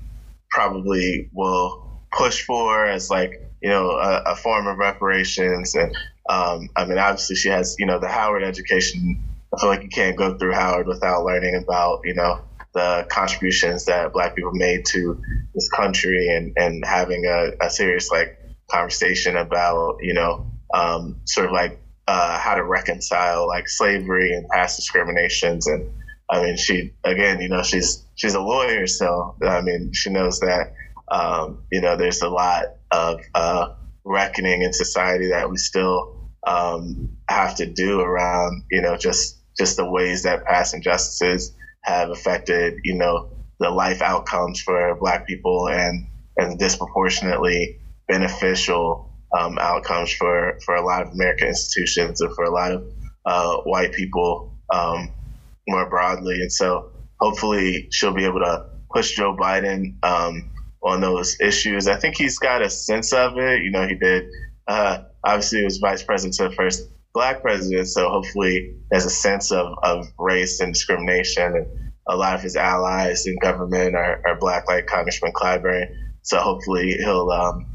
probably will push for as like you know a, a form of reparations. And um, I mean, obviously, she has you know the Howard education. I feel like you can't go through Howard without learning about you know the contributions that Black people made to this country, and and having a, a serious like conversation about you know um, sort of like uh, how to reconcile like slavery and past discriminations. And I mean, she again, you know, she's she's a lawyer, so I mean, she knows that um, you know there's a lot of uh, reckoning in society that we still um, have to do around you know just just the ways that past injustices have affected you know the life outcomes for Black people and and disproportionately beneficial um, outcomes for, for a lot of American institutions and for a lot of uh, white people um, more broadly. And so hopefully she'll be able to push Joe Biden um, on those issues. I think he's got a sense of it. You know, he did, uh, obviously, he was vice president to the first black president. So hopefully there's a sense of, of race and discrimination. And a lot of his allies in government are, are black, like Congressman Clyburn. So hopefully he'll um,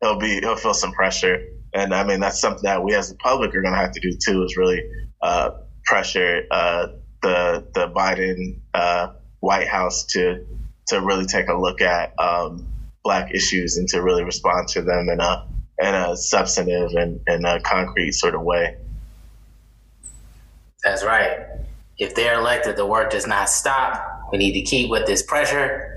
he'll be he'll feel some pressure. And I mean that's something that we as the public are going to have to do too is really uh, pressure uh, the the Biden uh, White House to to really take a look at um, black issues and to really respond to them in a in a substantive and, and a concrete sort of way. That's right. If they're elected, the work does not stop. We need to keep with this pressure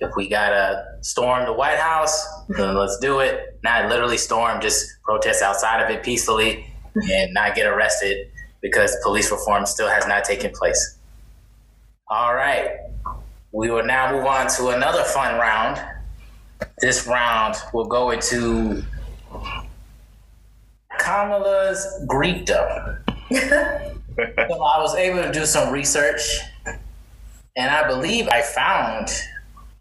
if we gotta storm the White House, then let's do it. Not literally storm, just protest outside of it peacefully and not get arrested because police reform still has not taken place. All right. We will now move on to another fun round. This round will go into Kamala's Greekdom. *laughs* so I was able to do some research and I believe I found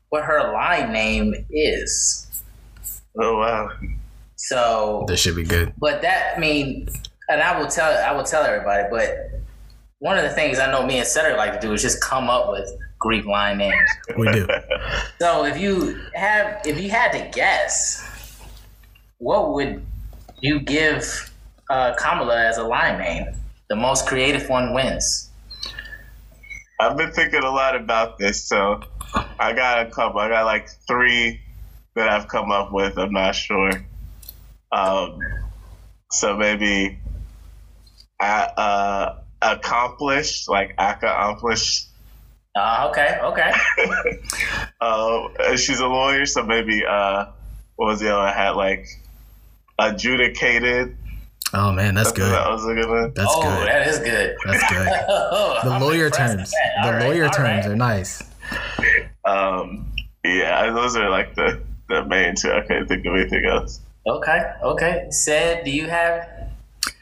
what her line name is. Oh wow! So This should be good. but that I mean, and I will tell I will tell everybody. But one of the things I know me and Setter like to do is just come up with Greek line names. We do. So if you have if you had to guess, what would you give uh, Kamala as a line name? The most creative one wins. I've been thinking a lot about this, so I got a couple. I got like three that I've come up with. I'm not sure. Um, so maybe uh, uh, accomplished, like accomplished. Uh, okay, okay. *laughs* uh, she's a lawyer, so maybe uh, what was the other? I had like adjudicated. Oh man, that's good. That was a good one. That's oh, good. that is good. That's good. *laughs* The I'm lawyer terms. The All right, lawyer all terms right. are nice. Um, Yeah, those are like the the main two. I can't think of anything else. Okay, okay. Sed, do you have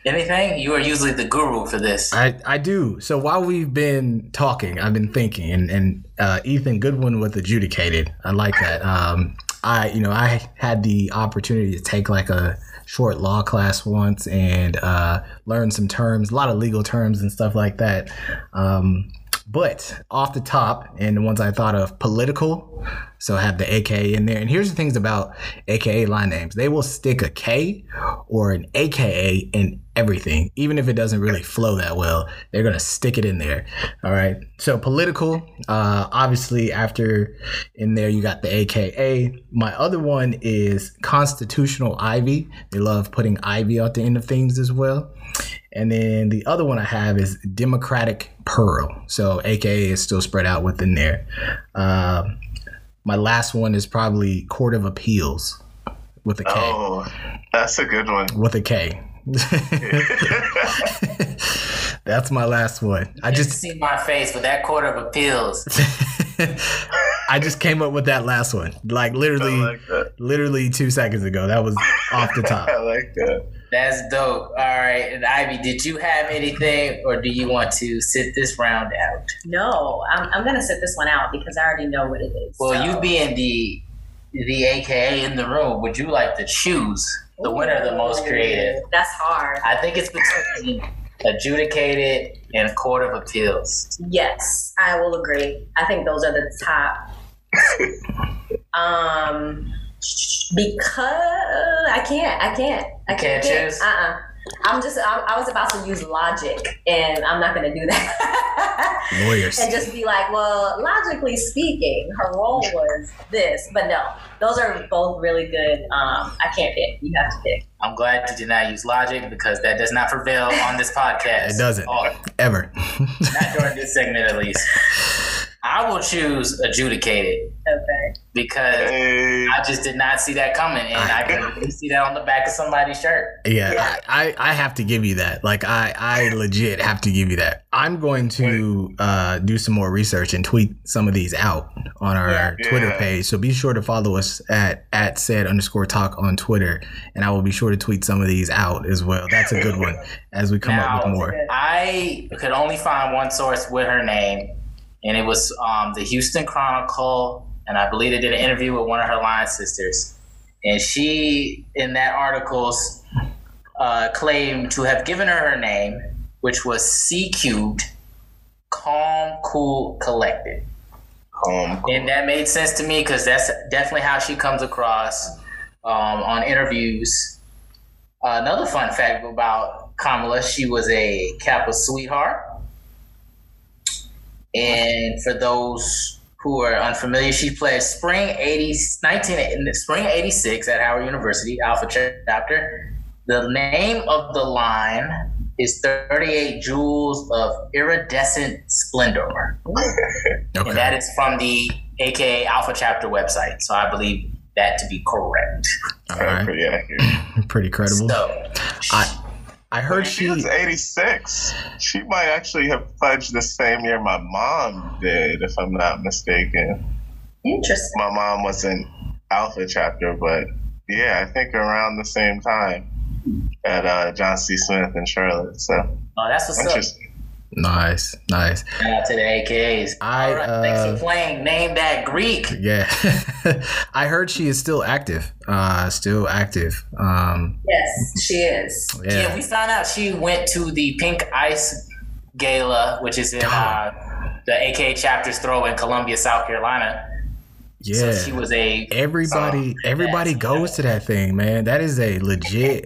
anything? You are usually the guru for this. I, I do. So while we've been talking, I've been thinking, and, and uh, Ethan Goodwin with adjudicated. I like that. Um, I you know I had the opportunity to take like a short law class once and uh, learn some terms, a lot of legal terms and stuff like that. Um, but off the top, and the ones I thought of, political. So I have the AKA in there. And here's the things about AKA line names they will stick a K or an AKA in everything, even if it doesn't really flow that well. They're going to stick it in there. All right. So political, uh, obviously, after in there, you got the AKA. My other one is constitutional ivy. They love putting ivy at the end of things as well. And then the other one I have is Democratic Pearl. So AKA is still spread out within there. Um, my last one is probably Court of Appeals with a K. Oh, that's a good one. With a K. *laughs* That's my last one. I Just just see my face with that court of appeals. *laughs* I just came up with that last one. Like I literally like that. Literally 2 seconds ago. That was off the top. *laughs* I like that. That's dope. All right, and Ivy, did you have anything, or do you want to sit this round out? No, I'm, I'm gonna sit this one out because I already know what it is. Well, so. you being the the AKA in the room, would you like to choose the winner, the most creative? That's hard. I think it's between adjudicated and court of appeals. Yes, I will agree. I think those are the top. *laughs* um, because I can't, I can't, I can't can't choose? Uh, uh I'm just, I, I was about to use logic, and I'm not going to do that. *laughs* Lawyers. and just be like, well, logically speaking, her role was this, but no, those are both really good. Um, I can't pick. You have to pick. I'm glad you did not use logic because that does not prevail on this podcast. It doesn't. Oh, Ever. not during this segment, at least. I will choose adjudicated Okay. because Hey, I just did not see that coming, and I can really see that on the back of somebody's shirt. Yeah, Yeah. I, I, I have to give you that. Like I, I legit have to give you that. I'm going to uh, do some more research and tweet some of these out on our Yeah. Twitter Yeah. page. So be sure to follow us at at sed underscore talk on Twitter, and I will be sure to tweet some of these out as well. That's a good one *laughs* as we come up with more. I could only find one source with her name, and it was um, the Houston Chronicle, and I believe they did an interview with one of her line sisters, and she in that article's uh, claimed to have given her her name, which was C cubed, calm, cool, collected. um, And that made sense to me because that's definitely how she comes across um, on interviews. Uh, another fun fact about Kamala, she was a Kappa sweetheart. And for those who are unfamiliar, she played spring 80, 19, in spring 86 at Howard University, Alpha chapter. The name of the line is 38 Jewels of Iridescent Splendor. Okay, *laughs* And that is from the AKA Alpha Chapter website. So I believe that to be correct. All right, pretty accurate. *laughs* pretty credible. So I I heard she she. was 86. She might actually have pledged the same year my mom did, if I'm not mistaken. Interesting. My mom was in Alpha chapter, but yeah, I think around the same time at uh, Johnson C. Smith in Charlotte. So oh, that's what's up. Nice, nice. Shout out to the AKAs. I, All right, thanks uh, for playing. Name that Greek. Yeah, *laughs* I heard she is still active. Uh, still active. Um, Yes, she is. yeah. Yeah. we found out she went to the Pink Ice Gala, which is in uh, the AKA chapters throw in Columbia, South Carolina. yeah. So she was a everybody everybody Yes. goes to that thing man that is a legit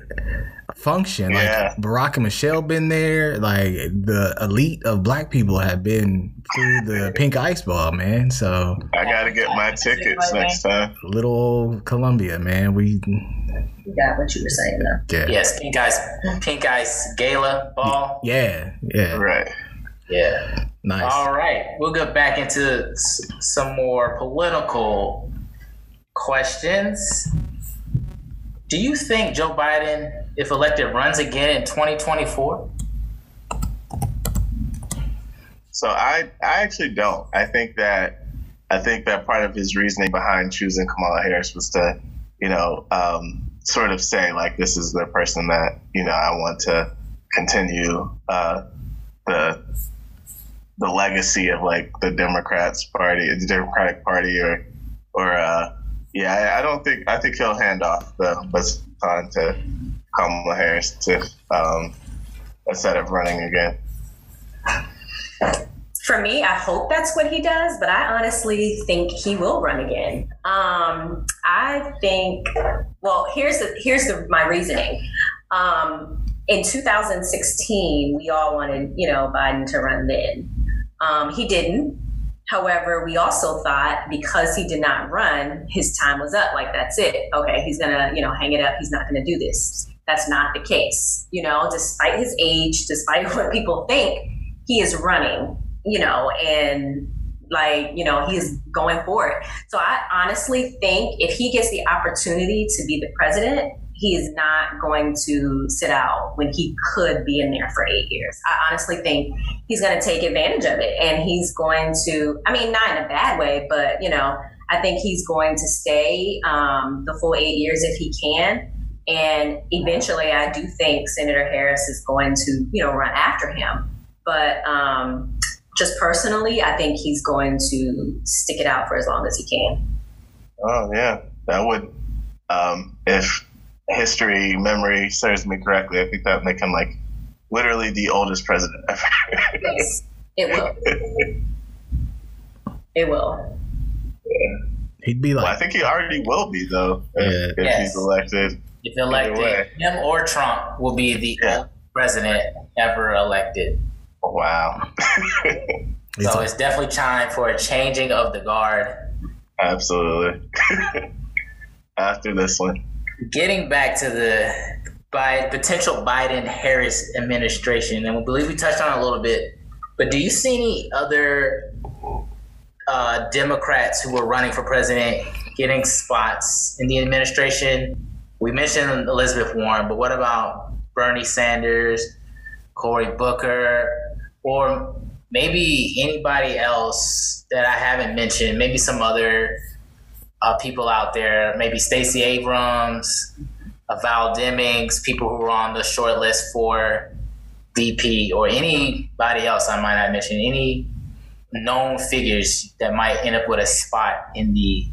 function Yeah. like barack and michelle been there like the elite of black people have been through the pink ice ball man so I got to get my tickets next time. little old columbia man we You got what you were saying though. yeah yes, Pink Ice Pink Ice Gala ball. yeah yeah Right. Yeah. nice All right, we'll get back into some more political questions. Do you think Joe Biden, if elected, runs again in 2024? So I I actually don't. I think that I think that part of his reasoning behind choosing Kamala Harris was to, you know, um, sort of say like this is the person that you know I want to continue uh, the the legacy of like the Democrats party, the Democratic Party, or or uh, yeah, I, I don't think I think he'll hand off the baton to Kamala Harris to um, instead of running again. For me, I hope that's what he does, but I honestly think he will run again. Um, I think. Well, here's the here's the my reasoning. Um, in 2016, we all wanted you know Biden to run then. Um, he didn't. However, we also thought because he did not run, his time was up. Like that's it. Okay, he's gonna you know hang it up. He's not gonna do this. That's not the case. You know, despite his age, despite *laughs* what people think, he is running. You know, and like you know he's going for it. So I honestly think if he gets the opportunity to be the president, he is not going to sit out when he could be in there for eight years. I honestly think he's going to take advantage of it and he's going to, I mean, not in a bad way, but, you know, I think he's going to stay um, the full eight years if he can. And eventually, I do think Senator Harris is going to, you know, run after him. But um, just personally, I think he's going to stick it out for as long as he can. Oh yeah, that would um, if history memory serves me correctly. I think that would make him like literally the oldest president ever. Yes, it will. It will. He'd be like. well, I think he already will be though if, Yeah. if Yes. he's elected. If elected, way. him or Trump will be the Yeah. oldest president ever elected. Wow, *laughs* so it's definitely time for a changing of the guard. absolutely. *laughs* After this one, Getting back to the by potential Biden Harris administration, and we believe we touched on it a little bit, but do you see any other uh, Democrats who were running for president getting spots in the administration? We mentioned Elizabeth Warren, but what about Bernie Sanders, Cory Booker, or maybe anybody else that I haven't mentioned? Maybe some other uh, people out there, maybe Stacey Abrams, uh, Val Demings, people who are on the short list for VP, or anybody else I might not mention, any known figures that might end up with a spot in the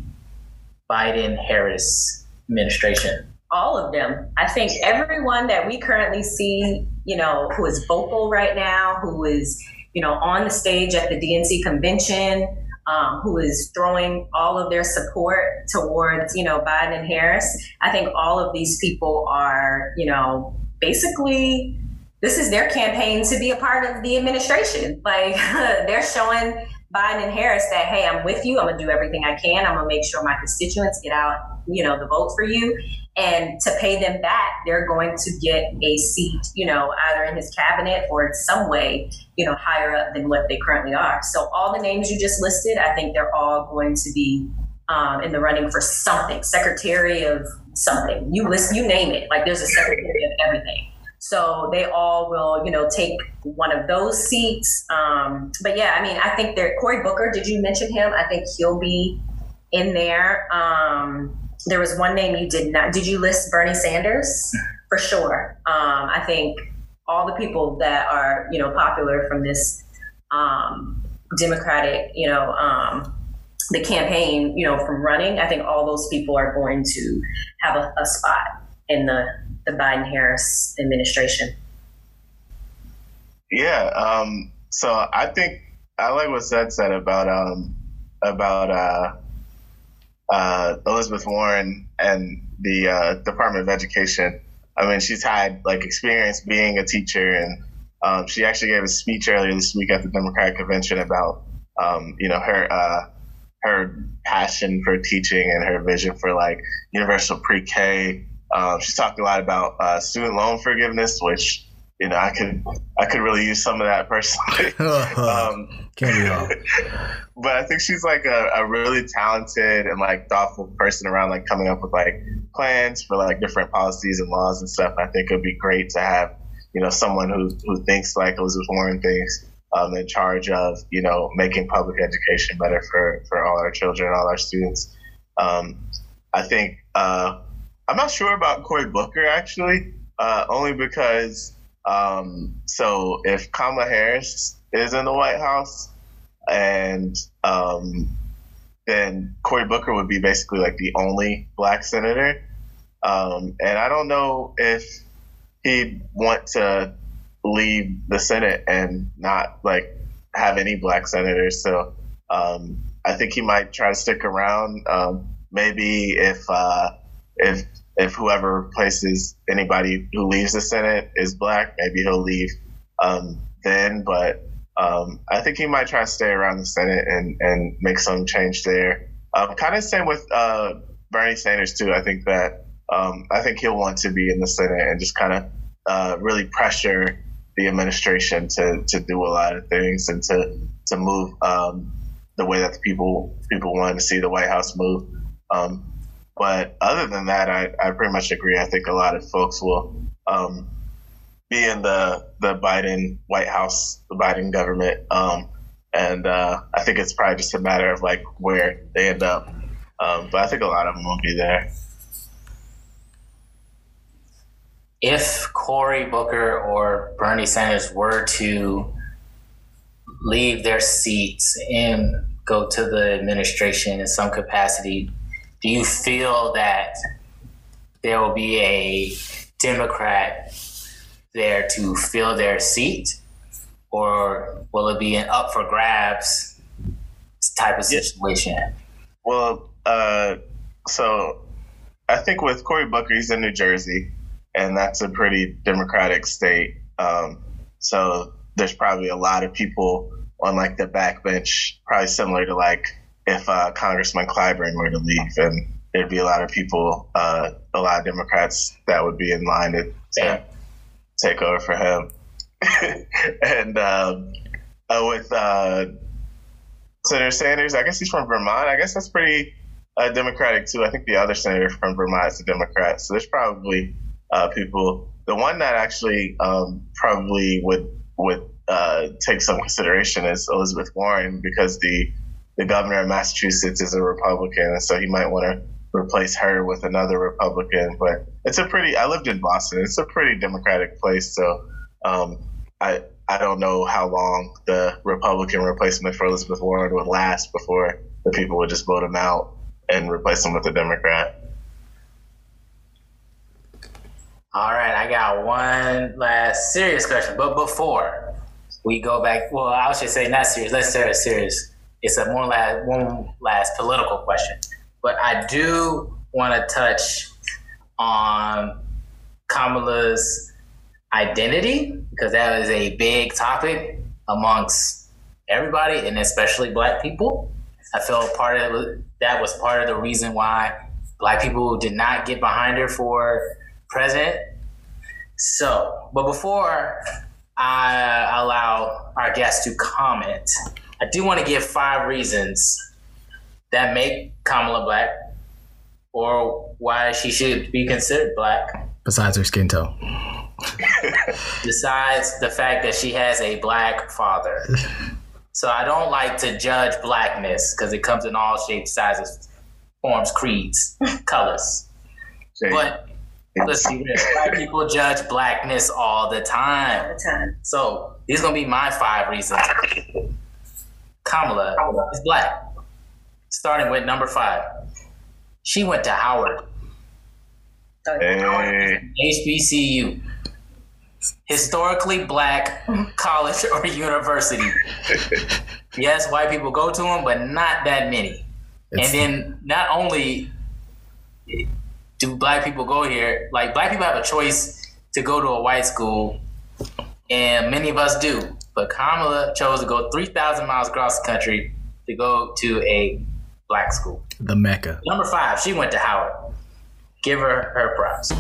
Biden Harris administration. All of them. I think everyone that we currently see, you know, who is vocal right now, who is, you know, on the stage at the DNC convention, um, who is throwing all of their support towards, you know, Biden and Harris. I think all of these people are, you know, basically this is their campaign to be a part of the administration. Like *laughs* they're showing Biden and Harris that, hey, I'm with you. I'm gonna do everything I can. I'm gonna make sure my constituents get out, you know, the vote for you. And to pay them back, they're going to get a seat, you know, either in his cabinet or in some way, you know, higher up than what they currently are. So all the names you just listed, I think they're all going to be um, in the running for something, secretary of something. You list, you name it. Like there's a secretary of everything. So they all will, you know, take one of those seats. Um, but yeah, I mean, I think there. Cory Booker, did you mention him? I think he'll be in there. Um, there was one name you did not. Did you list Bernie Sanders? For sure. Um, I think all the people that are, you know, popular from this um, Democratic, you know, um, the campaign, you know, from running, I think all those people are going to have a, a spot in the the Biden Harris administration. yeah. Um, so I think I like what Sed said about um, about uh, uh, Elizabeth Warren and the uh, Department of Education. I mean, she's had like experience being a teacher, and um, she actually gave a speech earlier this week at the Democratic convention about um, you know her uh, her passion for teaching and her vision for like universal pre-K. Um, she's talked a lot about uh, student loan forgiveness, which you know I could I could really use some of that personally. *laughs* um, Can't we all? *laughs* but I think she's like a, a really talented and like thoughtful person around like coming up with like plans for like different policies and laws and stuff. I think it'd be great to have you know someone who who thinks like Elizabeth Warren thinks um, in charge of you know making public education better for for all our children, all our students. Um, I think uh, I'm not sure about Cory Booker actually, uh, only because um, so if Kamala Harris is in the White House and um, then Cory Booker would be basically like the only black senator. Um, and I don't know if he'd want to leave the Senate and not like have any black senators. So um, I think he might try to stick around. Um, maybe if uh, if if whoever replaces anybody who leaves the Senate is black, maybe he'll leave um, then. But um, I think he might try to stay around the Senate and and make some change there. Um, kind of same with uh, Bernie Sanders too. I think that um, I think he'll want to be in the Senate and just kind of uh, really pressure the administration to to do a lot of things and to to move um, the way that the people people wanted to see the White House move. Um, but other than that, I, I pretty much agree. I think a lot of folks will um, be in the the Biden White House, the Biden government, um, and uh, I think it's probably just a matter of like where they end up. Um, but I think a lot of them will be there. if Cory Booker or Bernie Sanders were to leave their seats and go to the administration in some capacity, do you feel that there will be a Democrat there to fill their seat? Or will it be an up for grabs type of situation? Well, uh, so I think with Cory Booker, he's in New Jersey, and that's a pretty democratic state. Um, so there's probably a lot of people on like the backbench, probably similar to like if uh, Congressman Clyburn were to leave, and there'd be a lot of people, uh, a lot of Democrats that would be in line to, to take over for him. *laughs* and um, uh, with uh, Senator Sanders, I guess he's from Vermont. I guess that's pretty uh, Democratic too. I think the other senator from Vermont is a Democrat. So there's probably uh, people. The one that actually um, probably would would uh, take some consideration is Elizabeth Warren because the the governor of Massachusetts is a Republican, and so he might want to replace her with another Republican. But it's a pretty. I lived in Boston. It's a pretty Democratic place, so um, I I don't know how long the Republican replacement for Elizabeth Warren would last before the people would just vote him out and replace him with a Democrat. All right, I got one last serious question. But before we go back, well, I should say not serious. Let's say it's serious. It's a more last one last political question. But I do want to touch on Kamala's identity because that is a big topic amongst everybody and especially Black people. I feel part of that was part of the reason why Black people did not get behind her for president. So, but before I allow our guests to comment, I do want to give five reasons that make Kamala black or why she should be considered black, Besides her skin tone. *laughs* besides the fact that she has a black father. So I don't like to judge blackness because it comes in all shapes, sizes, forms, creeds, *laughs* colors. Jay, But let's be real. Black people judge blackness all the time. all the time. So these are gonna be my five reasons. Kamala is black. Starting with number five. She went to Howard, hey, HBCU. Historically black college or university. *laughs* Yes, white people go to them, but not that many. It's- and then not only do black people go here, like black people have a choice to go to a white school, and many of us do. But Kamala chose to go 3,000 miles across the country to go to a black school. the Mecca. Number five, she went to Howard. Give her her props.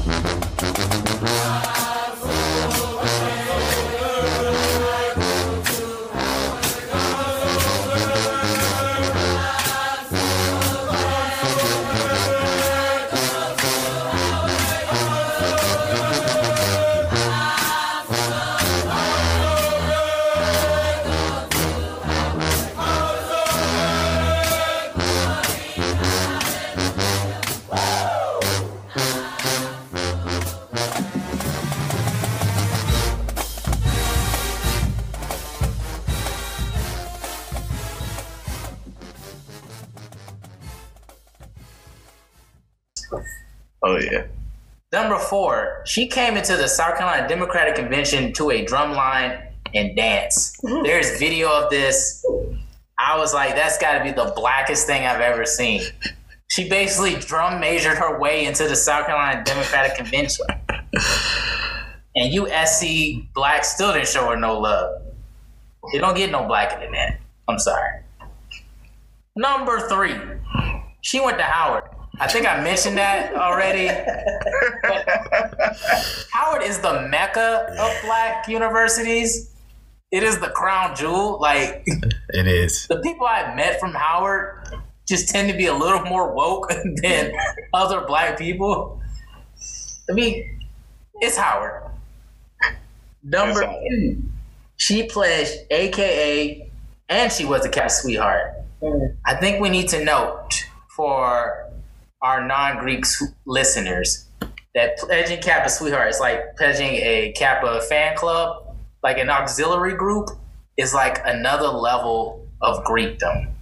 She came into the South Carolina Democratic Convention to a drum line and dance. Mm-hmm. There's video of this. I was like, that's got to be the blackest thing I've ever seen. She basically drum measured her way into the South Carolina Democratic Convention. And USC black still didn't show her no love. It don't get no blacker than that. I'm sorry. Number three, she went to Howard. I think I mentioned that already. *laughs* Howard is the mecca of black universities. It is the crown jewel. Like It is. the people I met from Howard just tend to be a little more woke *laughs* than other black people. I mean, it's Howard. Number It's Howard. two, she pledged AKA, and she was a cat sweetheart. Mm. I think we need to note for our non-Greek listeners that pledging Kappa Sweetheart is like pledging a Kappa fan club, like an auxiliary group, is like another level of Greekdom.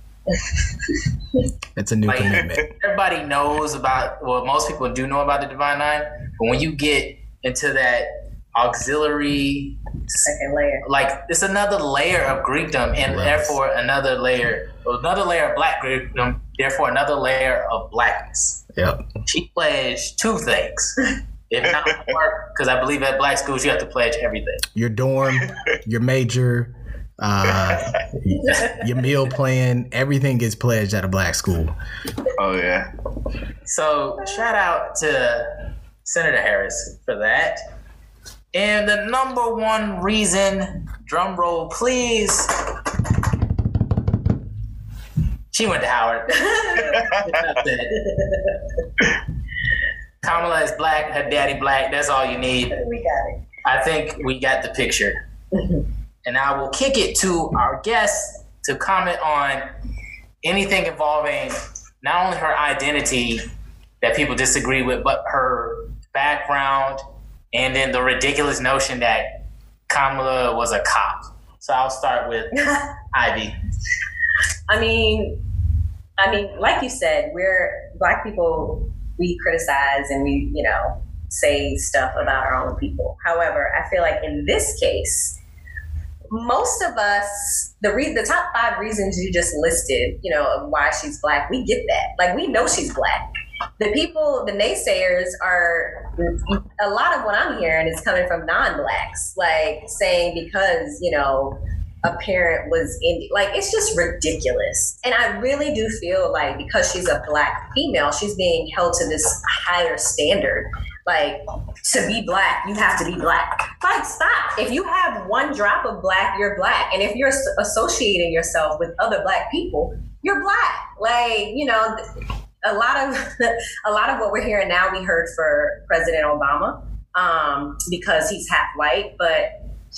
It's a new Like- commitment. Everybody knows about, well, most people do know about the Divine Nine, but when you get into that auxiliary Second layer. like it's another layer of Greekdom and Right. therefore another layer another layer of black Greekdom, therefore another layer of blackness. Yep. She pledged two things. *laughs* If not more, because I believe at black schools you have to pledge everything. Your dorm, your major, uh, your meal plan, everything gets pledged at a black school. Oh yeah. So shout out to Senator Harris for that. And the number one reason, drum roll please. She went to Howard. *laughs* Kamala is black, her daddy black. That's all you need. We got it. I think we got the picture. *laughs* and I will kick it to our guest to comment on anything involving not only her identity that people disagree with, but her background and then the ridiculous notion that Kamala was a cop. So I'll start with *laughs* Ivy. I mean, I mean, like you said, we're black people. We criticize and we, you know, say stuff about our own people. However, I feel like in this case, most of us, the re- the top five reasons you just listed, you know, of why she's black, we get that. Like we know she's black. The people, the naysayers are a lot of what I'm hearing is coming from non-blacks, like saying because you know a parent was in like it's just ridiculous. And i really do feel like because she's a black female she's being held to this higher standard. Like to be black you have to be black. Like stop. If you have one drop of black you're black. And if you're associating yourself with other black people you're black. Like you know a lot of *laughs* a lot of what we're hearing now we heard for president obama um, because he's half white but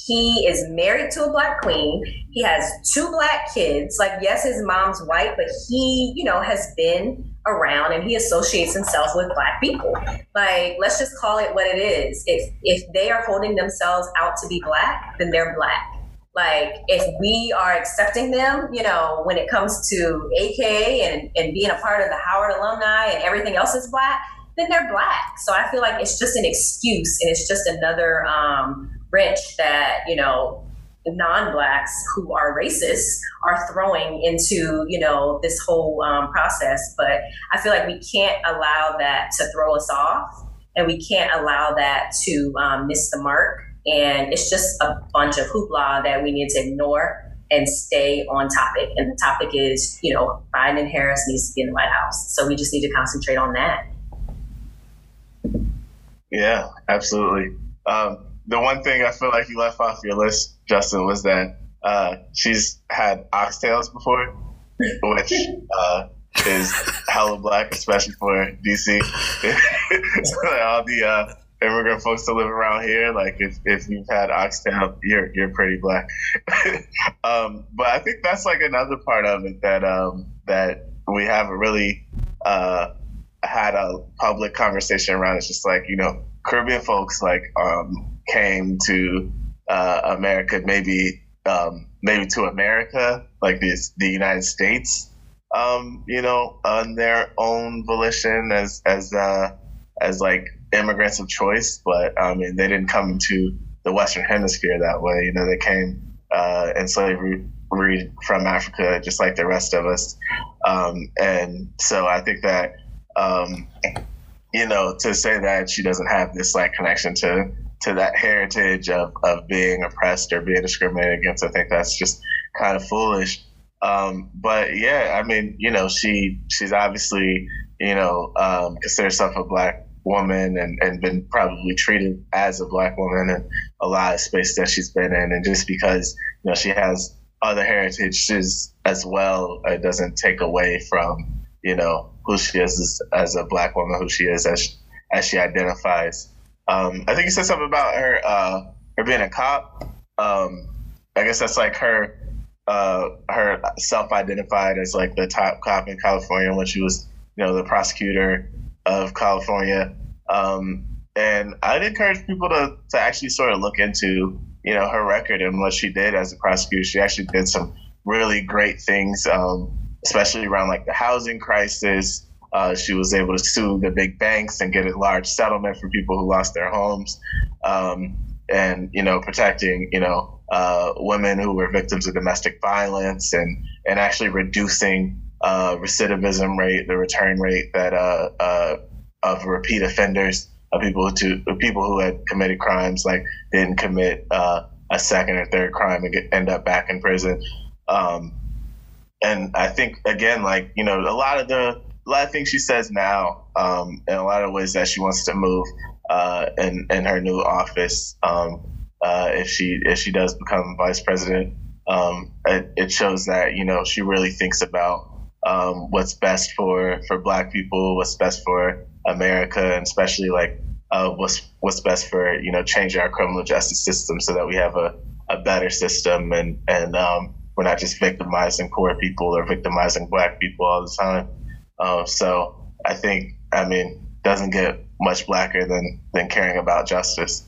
he is married to a black queen. He has two black kids. Like, yes, his mom's white, but he, you know, has been around and he associates himself with black people. Like, let's just call it what it is. If if they are holding themselves out to be black, then they're black. Like, if we are accepting them, you know, when it comes to AKA and, and being a part of the Howard alumni and everything else is black, then they're black. So I feel like it's just an excuse and it's just another um, wrench that, you know, non-blacks who are racist are throwing into, you know, this whole um, process. But I feel like we can't allow that to throw us off and we can't allow that to um, miss the mark. And it's just a bunch of hoopla that we need to ignore and stay on topic. And the topic is, you know, Biden and Harris needs to be in the White House. So we just need to concentrate on that. Yeah, absolutely. Um, the one thing I feel like you left off your list, Justin, was that uh, she's had oxtails before, which *laughs* uh, is hella black, especially for DC. *laughs* so all the uh, immigrant folks that live around here, like if, if you've had oxtail, you're you're pretty black. *laughs* um, but I think that's like another part of it that um, that we haven't really uh, had a public conversation around. It's just like you know, Caribbean folks like um, came to uh, America, maybe um, maybe to America, like this the United States, um, you know, on their own volition as as uh, as like immigrants of choice. But I mean, they didn't come into the Western Hemisphere that way. You know, they came uh, in slavery from Africa, just like the rest of us. Um, and so I think that, um, you know, to say that she doesn't have this like connection to to that heritage of, of being oppressed or being discriminated against, I think that's just kind of foolish. Um, but yeah, I mean, you know, she she's obviously, you know, um, considered herself a black woman and, and been probably treated as a black woman in a lot of spaces that she's been in. And just because, you know, she has other heritages as well, it doesn't take away from, you know, who she is as, as a black woman, who she is as, as she identifies. Um, I think you said something about her, uh, her being a cop. Um, I guess that's like her, uh, her self-identified as like the top cop in California when she was, you know, the prosecutor of California. Um, and I'd encourage people to, to actually sort of look into, you know, her record and what she did as a prosecutor. She actually did some really great things, um, especially around like the housing crisis. Uh, she was able to sue the big banks and get a large settlement for people who lost their homes, um, and you know, protecting you know uh, women who were victims of domestic violence and and actually reducing uh, recidivism rate, the return rate that uh, uh, of repeat offenders of people to people who had committed crimes like didn't commit uh, a second or third crime and get, end up back in prison. Um, and I think again, like you know, a lot of the a lot of things she says now, um, and a lot of ways that she wants to move uh, in in her new office. Um, uh, if she if she does become vice president, um, it, it shows that you know she really thinks about um, what's best for for Black people, what's best for America, and especially like uh, what's what's best for you know changing our criminal justice system so that we have a, a better system and and um, we're not just victimizing poor people or victimizing Black people all the time. Uh, so I think I mean doesn't get much blacker than than caring about justice.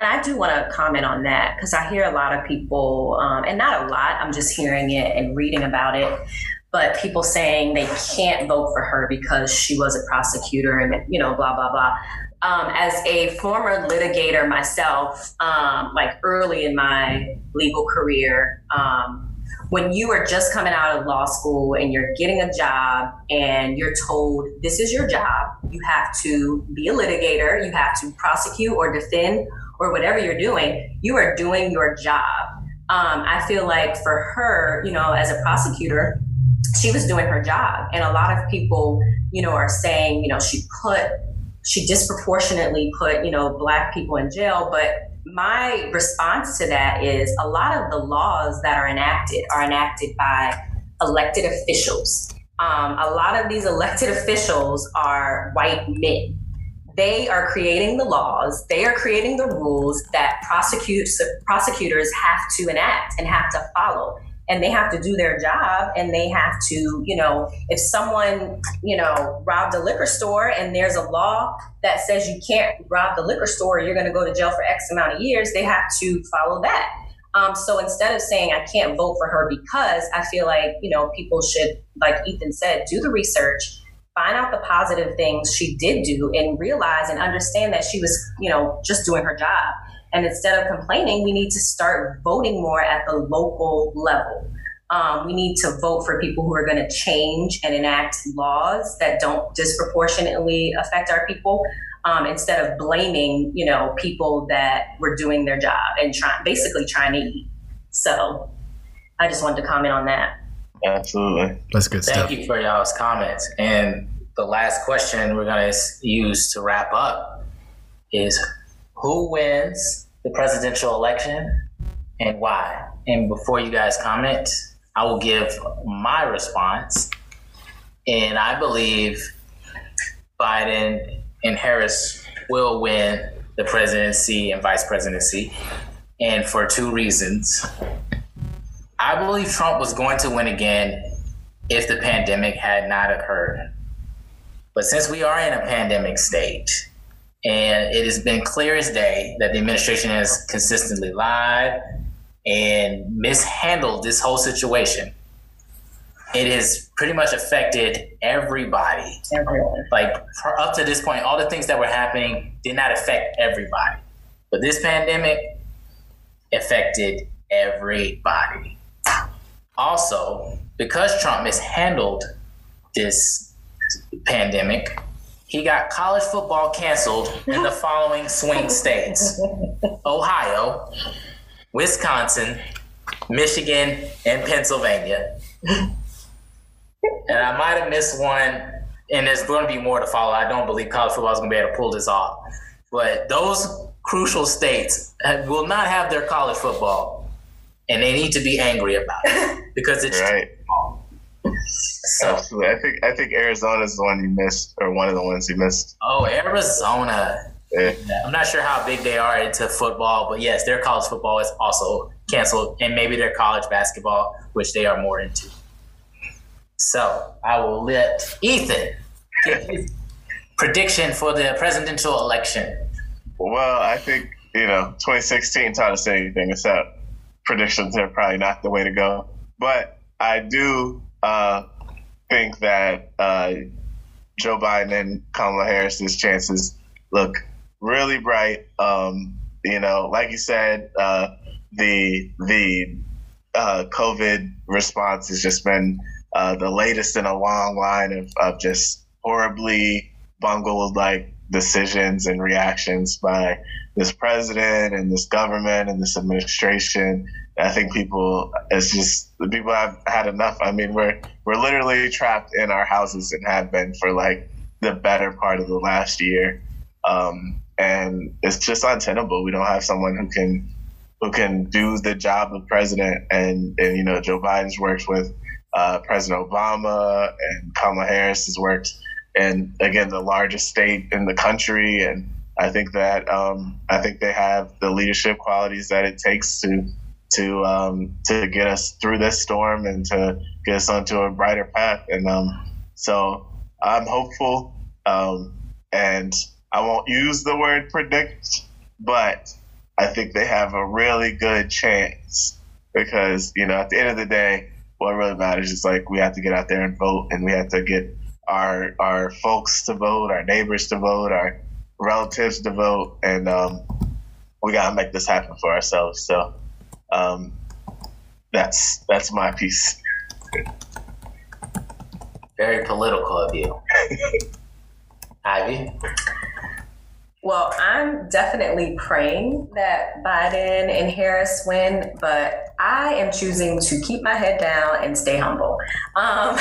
And I do want to comment on that because I hear a lot of people, um, and not a lot, I'm just hearing it and reading about it, but people saying they can't vote for her because she was a prosecutor and, you know, blah, blah, blah. Um, as a former litigator myself, um, like early in my legal career, um, when you are just coming out of law school and you're getting a job and you're told this is your job, you have to be a litigator, you have to prosecute or defend or whatever you're doing, you are doing your job. Um, I feel like for her, you know, as a prosecutor, she was doing her job. And a lot of people, you know, are saying, you know, she put, she disproportionately put, you know, black people in jail. But my response to that is a lot of the laws that are enacted are enacted by elected officials. Um, a lot of these elected *laughs* officials are white men they are creating the laws, they are creating the rules that prosecutors prosecutors have to enact and have to follow. And they have to do their job and they have to, you know, if someone, you know, robbed a liquor store and there's a law that says you can't rob the liquor store, you're going to go to jail for X amount of years, they have to follow that. Um, so instead of saying I can't vote for her because I feel like, you know, people should, like Ethan said, do the research, find out the positive things she did do and realize and understand that she was, you know, just doing her job. And instead of complaining, we need to start voting more at the local level. Um, we need to vote for people who are going to change and enact laws that don't disproportionately affect our people. Um, instead of blaming, you know, people that were doing their job and trying, basically trying to eat. So, I just wanted to comment on that. Absolutely. That's good Thank stuff. Thank you for y'all's comments. And the last question we're going to use to wrap up is who wins the presidential election and why? And before you guys comment, I will give my response. And I believe Biden and Harris will win the presidency and vice presidency. And for two reasons. I believe Trump was going to win again if the pandemic had not occurred. But since we are in a pandemic state, and it has been clear as day that the administration has consistently lied and mishandled this whole situation, it has pretty much affected everybody. Everyone. Like up to this point, all the things that were happening did not affect everybody, but this pandemic affected everybody. Also, because Trump mishandled this pandemic, he got college football canceled in the *laughs* following swing states Ohio, Wisconsin, Michigan, and Pennsylvania. and I might have missed one, and there's going to be more to follow. I don't believe college football is going to be able to pull this off. But those crucial states will not have their college football, and they need to be angry about it *laughs* because it's Right. so. Absolutely. I think I think Arizona's the one you missed, or one of the ones you missed. Oh, Arizona. Yeah. I'm not sure how big they are into football, but yes, their college football is also canceled, and maybe their college basketball, which they are more into. So I will let Ethan give his prediction for the presidential election. Well, I think you know 2016 taught us anything except predictions are probably not the way to go. But I do uh, think that uh, Joe Biden and Kamala Harris's chances look really bright. Um, you know, like you said, uh, the the uh, COVID response has just been uh, the latest in a long line of, of just horribly bungled like decisions and reactions by this president and this government and this administration. I think people, it's just the people have had enough. I mean, we're we're literally trapped in our houses and have been for like the better part of the last year, um, and it's just untenable. We don't have someone who can who can do the job of president. And and you know, Joe Biden's worked with uh, President Obama, and Kamala Harris has worked and again the largest state in the country, and I think that um, I think they have the leadership qualities that it takes to to um, to get us through this storm and to get us onto a brighter path. And um, so I'm hopeful, um, and I won't use the word predict, but I think they have a really good chance because you know at the end of the day, what really matters is like we have to get out there and vote, and we have to get our our folks to vote, our neighbors to vote, our relatives to vote, and um, we gotta make this happen for ourselves. So um, that's that's my piece. Very political of you. Ivy? Well, I'm definitely praying that Biden and Harris win, but I am choosing to keep my head down and stay humble. Um, *laughs*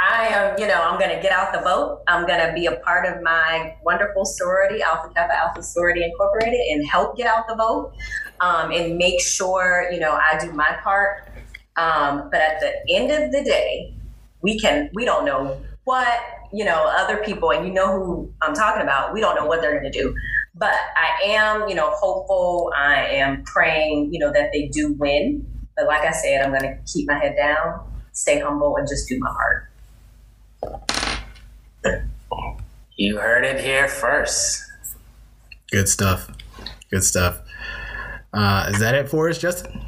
I am, you know, I'm going to get out the vote. I'm going to be a part of my wonderful sorority, Alpha Kappa Alpha Sorority Incorporated, and help get out the vote um, and make sure, you know, I do my part. Um, but at the end of the day, we can, we don't know what you know other people and you know who i'm talking about we don't know what they're going to do but i am you know hopeful i am praying you know that they do win but like i said i'm going to keep my head down stay humble and just do my part You heard it here first. Good stuff. Good stuff. Uh, is that it for us, Justin?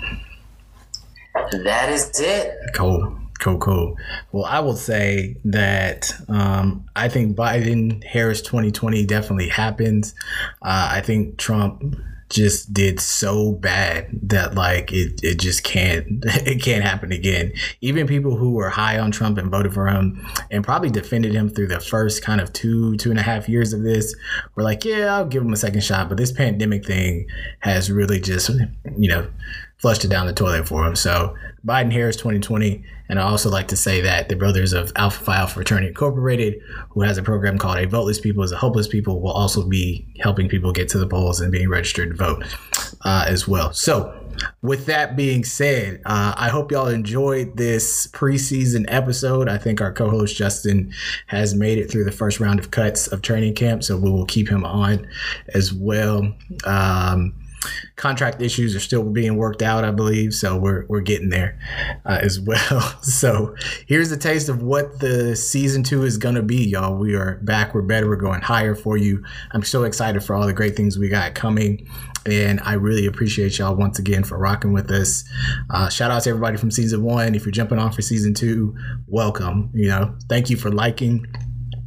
That is it. Cool. Cool, cool. Well, I will say that um, I think Biden Harris 2020 definitely happens. Uh, I think Trump just did so bad that like it, it just can't *laughs* it can't happen again. Even people who were high on Trump and voted for him and probably defended him through the first kind of two two and a half years of this were like, yeah, I'll give him a second shot. But this pandemic thing has really just you know flushed it down the toilet for him. So Biden Harris 2020. And I also like to say that the brothers of Alpha Phi Alpha Fraternity Incorporated, who has a program called A Voteless People is a Hopeless People, will also be helping people get to the polls and being registered to vote uh, as well. So, with that being said, uh, I hope y'all enjoyed this preseason episode. I think our co host Justin has made it through the first round of cuts of training camp, so we will keep him on as well. Um, contract issues are still being worked out, I believe. So we're, we're getting there uh, as *laughs* well. So here's a taste of what the season two is to be, y'all. We are back. We're better. We're going higher for you. I'm so excited for all the great things we got coming. And I really appreciate y'all once again for rocking with us. Uh, shout out to everybody from season one. If you're jumping on for season two, welcome. You know, thank you for liking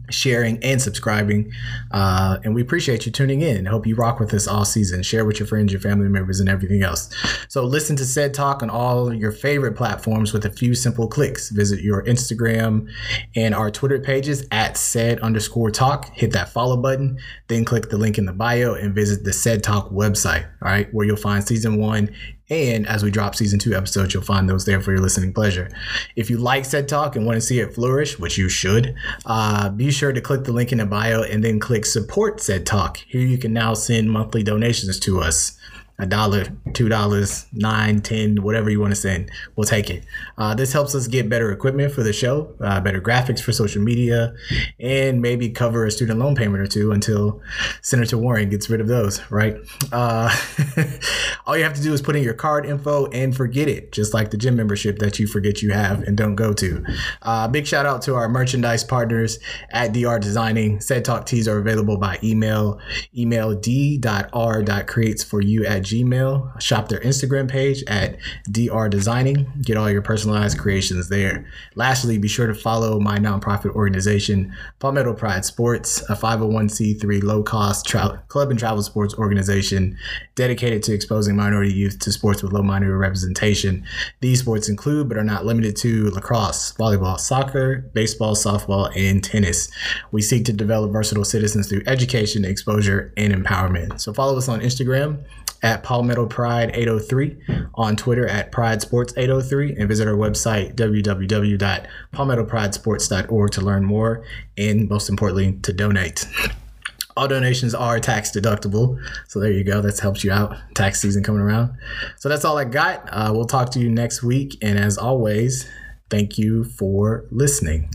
sharing and subscribing. Uh, and we appreciate you tuning in. Hope you rock with us all season. Share with your friends, your family members, and everything else. So listen to Sed Talk on all your favorite platforms with a few simple clicks. Visit your Instagram and our Twitter pages at sed underscore talk. Hit that follow button, then click the link in the bio and visit the Sed Talk website, all right, where you'll find season one and as we drop season two episodes, you'll find those there for your listening pleasure. If you like Sed Talk and want to see it flourish, which you should, uh, be sure to click the link in the bio and then click support Sed Talk. Here you can now send monthly donations to us a dollar, two dollars, nine, ten, whatever you want to send. We'll take it. Uh, this helps us get better equipment for the show, uh, better graphics for social media, and maybe cover a student loan payment or two until Senator Warren gets rid of those, right? Uh, *laughs* all you have to do is put in your card info and forget it, just like the gym membership that you forget you have and don't go to. Uh, big shout out to our merchandise partners at DR Designing. Sed Talk Tees are available by email. Email d.r.creates for you at Gmail. Shop their Instagram page at DR Designing. Get all your personalized creations there. Lastly, be sure to follow my nonprofit organization, Palmetto Pride Sports, a 501c3 low cost tra- club and travel sports organization dedicated to exposing minority youth to sports with low minority representation. These sports include, but are not limited to, lacrosse, volleyball, soccer, baseball, softball, and tennis. We seek to develop versatile citizens through education, exposure, and empowerment. So follow us on Instagram at Palmetto Pride 803, on Twitter at Pride Sports 803, and visit our website www.palmettopridesports.org to learn more and most importantly to donate. All donations are tax deductible. So there you go. That helps you out. Tax season coming around. So that's all I got. Uh, we'll talk to you next week. And as always, thank you for listening.